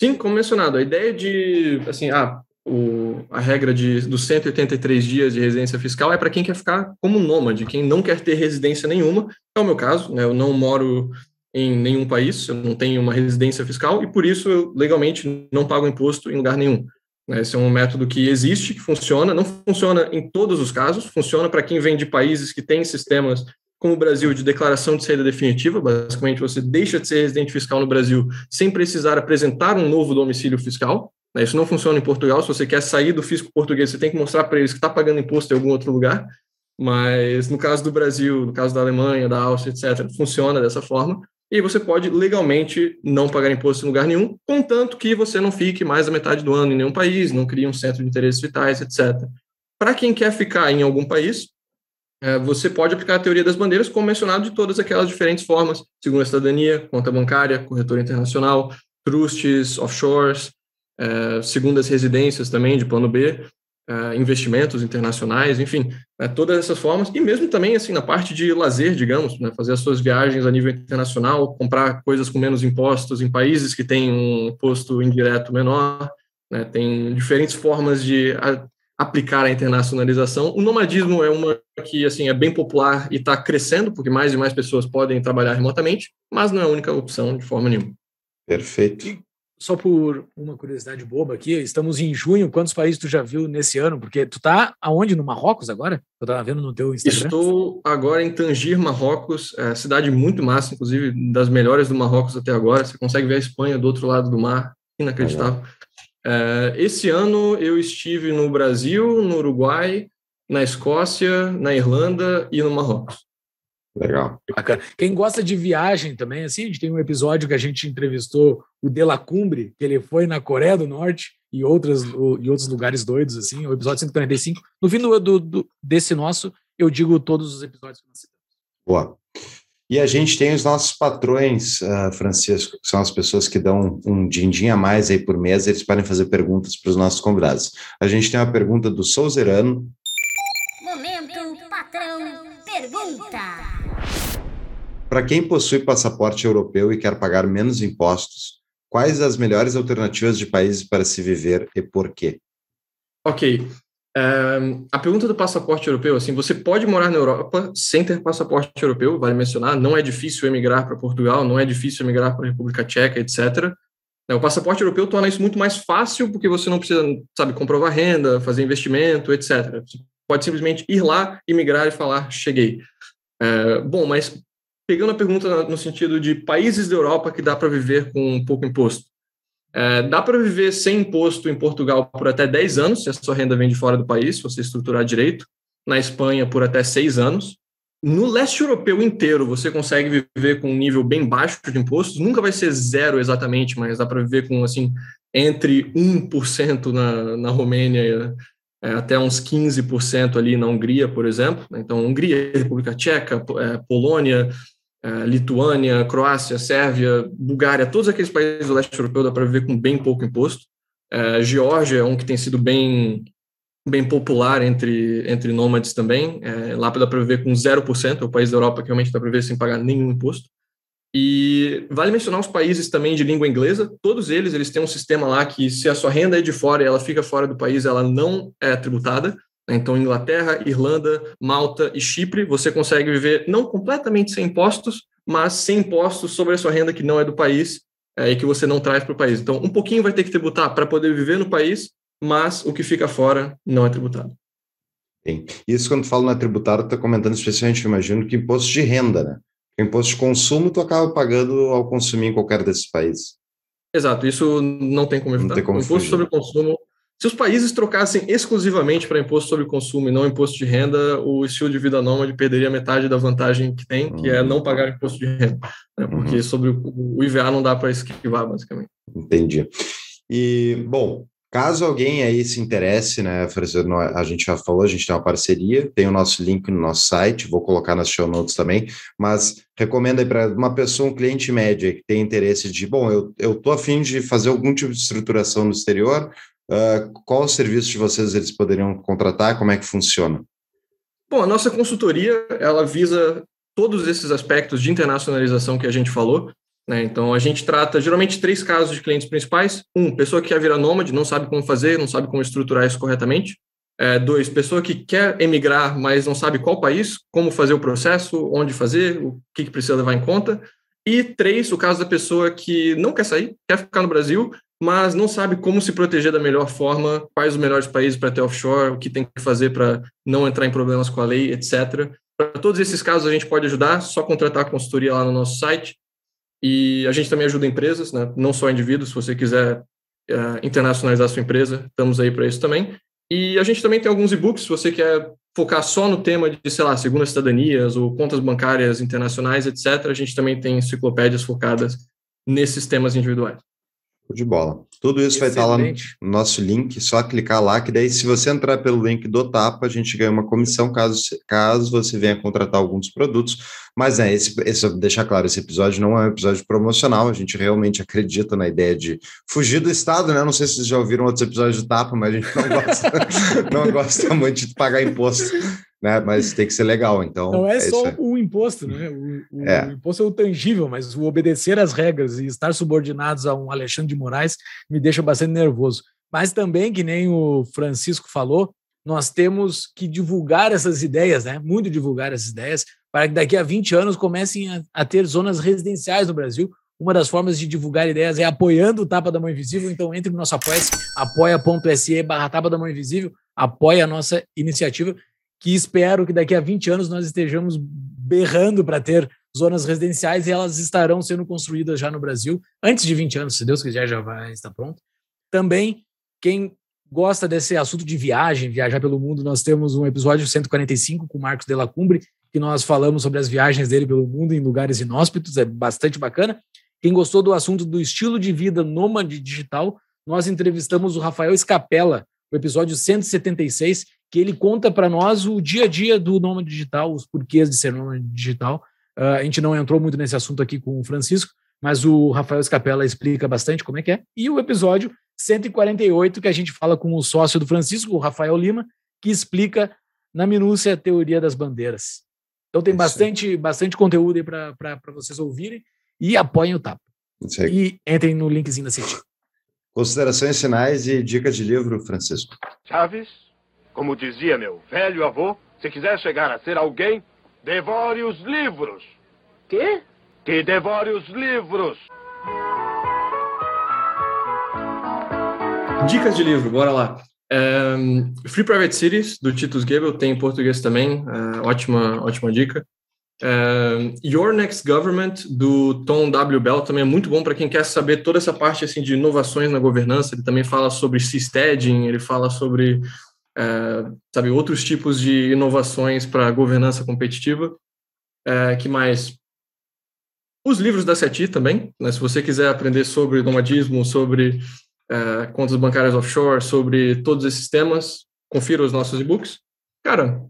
Sim, como mencionado, a ideia de, assim, ah, o, a regra de, dos 183 dias de residência fiscal é para quem quer ficar como nômade, quem não quer ter residência nenhuma, é o meu caso, né, eu não moro em nenhum país, eu não tenho uma residência fiscal e por isso eu legalmente não pago imposto em lugar nenhum. Né? Esse é um método que existe, que funciona, não funciona em todos os casos, funciona para quem vem de países que têm sistemas como o Brasil de declaração de saída definitiva, basicamente você deixa de ser residente fiscal no Brasil sem precisar apresentar um novo domicílio fiscal. Né? Isso não funciona em Portugal, se você quer sair do fisco português, você tem que mostrar para eles que está pagando imposto em algum outro lugar. Mas no caso do Brasil, no caso da Alemanha, da Áustria, etc., funciona dessa forma e você pode legalmente não pagar imposto em lugar nenhum, contanto que você não fique mais da metade do ano em nenhum país, não crie um centro de interesses vitais, etc. Para quem quer ficar em algum país, é, você pode aplicar a teoria das bandeiras, como mencionado, de todas aquelas diferentes formas, segundo a cidadania, conta bancária, corretora internacional, trusts, offshores, é, segundas residências também, de plano B, uh, investimentos internacionais, enfim, né, todas essas formas, e mesmo também assim na parte de lazer, digamos, né, fazer as suas viagens a nível internacional, comprar coisas com menos impostos em países que têm um imposto indireto menor, né, tem diferentes formas de a, aplicar a internacionalização. O nomadismo é uma que assim é bem popular e está crescendo, porque mais e mais pessoas podem trabalhar remotamente, mas não é a única opção de forma nenhuma. Perfeito só por uma curiosidade boba aqui, estamos em junho, quantos países tu já viu nesse ano? Porque tu tá aonde? No Marrocos agora? Eu tava vendo no teu Instagram. Estou agora em Tangir, Marrocos, é cidade muito massa, inclusive das melhores do Marrocos até agora. Você consegue ver a Espanha do outro lado do mar, inacreditável. É, esse ano eu estive no Brasil, no Uruguai, na Escócia, na Irlanda e no Marrocos. Legal. Bacana. Quem gosta de viagem também, assim, a gente tem um episódio que a gente entrevistou o De La Cumbre, que ele foi na Coreia do Norte e, outras, e outros lugares doidos, assim, o episódio 145. No fim do, do, do, desse nosso, eu digo todos os episódios que nós citamos. Boa. E a gente tem os nossos patrões, uh, Francisco, que são as pessoas que dão um din-din a mais aí por mês, eles podem fazer perguntas para os nossos convidados. A gente tem uma pergunta do Souzerano. Momento, patrão, pergunta. Para quem possui passaporte europeu e quer pagar menos impostos, quais as melhores alternativas de países para se viver e por quê? Ok. Um, a pergunta do passaporte europeu, assim, você pode morar na Europa sem ter passaporte europeu, vale mencionar, não é difícil emigrar para Portugal, não é difícil emigrar para a República Tcheca, etc. O passaporte europeu torna isso muito mais fácil porque você não precisa, sabe, comprovar renda, fazer investimento, etc. Você pode simplesmente ir lá, imigrar e falar, cheguei. É, bom, mas pegando a pergunta no sentido de países da Europa que dá para viver com pouco imposto. É, dá para viver sem imposto em Portugal por até 10 anos, se a sua renda vem de fora do país, se você estruturar direito. Na Espanha, por até 6 anos. No leste europeu inteiro, você consegue viver com um nível bem baixo de impostos. Nunca vai ser zero exatamente, mas dá para viver com, assim, entre 1% na, na Romênia é, até uns 15% ali na Hungria, por exemplo. Então, Hungria, República Tcheca, é, Polônia, Lituânia, Croácia, Sérvia, Bulgária, todos aqueles países do leste europeu dá para viver com bem pouco imposto. É, Geórgia é um que tem sido bem bem popular entre, entre nômades também. É, lá dá para viver com 0%, é o país da Europa que realmente dá para viver sem pagar nenhum imposto. E vale mencionar os países também de língua inglesa, todos eles, eles têm um sistema lá que se a sua renda é de fora e ela fica fora do país, ela não é tributada. Então, Inglaterra, Irlanda, Malta e Chipre, você consegue viver não completamente sem impostos, mas sem impostos sobre a sua renda que não é do país é, e que você não traz para o país. Então, um pouquinho vai ter que tributar para poder viver no país, mas o que fica fora não é tributado. Sim. Isso quando falo na tributária, está comentando especialmente, imagino, que imposto de renda, né? imposto de consumo tu acaba pagando ao consumir em qualquer desses países. Exato, isso não tem como evitar. Não tem como o imposto fugir. sobre consumo. Se os países trocassem exclusivamente para imposto sobre consumo e não imposto de renda, o estilo de vida nômade perderia metade da vantagem que tem, que é não pagar imposto de renda. Né? Porque uhum. sobre o IVA não dá para esquivar, basicamente. Entendi. E, bom, Caso alguém aí se interesse, né, a gente já falou, a gente tem uma parceria, tem o nosso link no nosso site, vou colocar nas show notes também, mas recomendo aí para uma pessoa, um cliente médio que tem interesse de, bom, eu, eu tô afim de fazer algum tipo de estruturação no exterior, uh, qual o serviço de vocês eles poderiam contratar, como é que funciona? Bom, a nossa consultoria, ela visa todos esses aspectos de internacionalização que a gente falou, né? Então, a gente trata geralmente três casos de clientes principais. Um, pessoa que quer virar nômade, não sabe como fazer, não sabe como estruturar isso corretamente. É, dois, pessoa que quer emigrar, mas não sabe qual país, como fazer o processo, onde fazer, o que, que precisa levar em conta. E três, o caso da pessoa que não quer sair, quer ficar no Brasil, mas não sabe como se proteger da melhor forma, quais os melhores países para ter offshore, o que tem que fazer para não entrar em problemas com a lei, etc. Para todos esses casos a gente pode ajudar, só contratar a consultoria lá no nosso site. E a gente também ajuda empresas, né? não só indivíduos, se você quiser uh, internacionalizar sua empresa, estamos aí para isso também. E a gente também tem alguns e-books, se você quer focar só no tema de, sei lá, segundas cidadanias ou contas bancárias internacionais, etc., a gente também tem enciclopédias focadas nesses temas individuais. De bola. Tudo isso Excelente. vai estar lá no nosso link, só clicar lá, que daí se você entrar pelo link do Tapa, a gente ganha uma comissão caso, caso você venha contratar alguns produtos. Mas é, esse, esse, deixar claro, esse episódio não é um episódio promocional, a gente realmente acredita na ideia de fugir do Estado, né? Não sei se vocês já ouviram outros episódios do Tapa, mas a gente não gosta, <laughs> não gosta muito de pagar imposto né? Mas tem que ser legal, então. Não é, é só o imposto, né? O, o, é. o, imposto é o tangível, mas o obedecer às regras e estar subordinados a um Alexandre de Moraes me deixa bastante nervoso. Mas também, que nem o Francisco falou, nós temos que divulgar essas ideias, né? Muito divulgar essas ideias, para que daqui a 20 anos comecem a, a ter zonas residenciais no Brasil. Uma das formas de divulgar ideias é apoiando o Tapa da Mão Invisível. Então, entre no nosso apoia apoia.se barra Tapa da Mão Invisível, apoia a nossa iniciativa que espero que daqui a 20 anos nós estejamos berrando para ter zonas residenciais e elas estarão sendo construídas já no Brasil antes de 20 anos, se Deus quiser, já vai estar pronto. Também, quem gosta desse assunto de viagem, viajar pelo mundo, nós temos um episódio 145 com o Marcos de la Cumbre, que nós falamos sobre as viagens dele pelo mundo em lugares inóspitos, é bastante bacana. Quem gostou do assunto do estilo de vida nômade digital, nós entrevistamos o Rafael Escapella, o episódio 176, que ele conta para nós o dia a dia do nômade digital, os porquês de ser nômade digital. Uh, a gente não entrou muito nesse assunto aqui com o Francisco, mas o Rafael Scapella explica bastante como é que é. E o episódio 148, que a gente fala com o sócio do Francisco, o Rafael Lima, que explica na minúcia a teoria das bandeiras. Então tem bastante, bastante conteúdo aí para vocês ouvirem e apoiem o TAP. E entrem no linkzinho da CIT. Considerações finais e dicas de livro, Francisco. Chaves, como dizia meu velho avô, se quiser chegar a ser alguém, devore os livros. Quê? Que devore os livros. Dicas de livro, bora lá. Um, Free Private Cities, do Titus Gebel, tem em português também, uh, ótima, ótima dica. Uh, Your Next Government, do Tom W. Bell, também é muito bom para quem quer saber toda essa parte assim, de inovações na governança. Ele também fala sobre seasteading, ele fala sobre é, sabe, outros tipos de inovações para governança competitiva. É, que mais? Os livros da CETI também, né? se você quiser aprender sobre nomadismo, sobre é, contas bancárias offshore, sobre todos esses temas, confira os nossos e-books. Cara,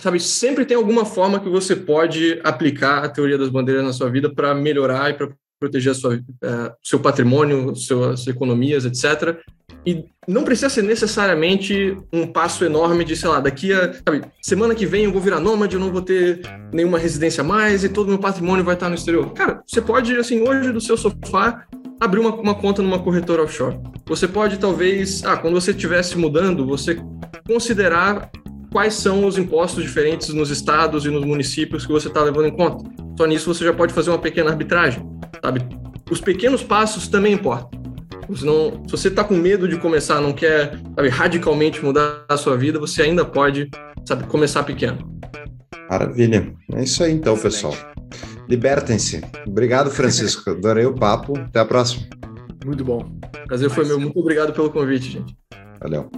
sabe, sempre tem alguma forma que você pode aplicar a teoria das bandeiras na sua vida para melhorar e para proteger sua, é, seu patrimônio, suas economias, etc. E não precisa ser necessariamente um passo enorme de, sei lá, daqui a sabe, semana que vem eu vou virar nômade, eu não vou ter nenhuma residência mais e todo meu patrimônio vai estar no exterior. Cara, você pode, assim, hoje do seu sofá, abrir uma, uma conta numa corretora offshore. Você pode, talvez, ah, quando você estivesse mudando, você considerar quais são os impostos diferentes nos estados e nos municípios que você está levando em conta. Só nisso você já pode fazer uma pequena arbitragem, sabe? Os pequenos passos também importam. Se, não, se você está com medo de começar, não quer sabe, radicalmente mudar a sua vida, você ainda pode sabe, começar pequeno. Maravilha. É isso aí então, pessoal. Libertem-se. Obrigado, Francisco. <laughs> Adorei o papo. Até a próxima. Muito bom. Prazer foi meu. Muito obrigado pelo convite, gente. Valeu.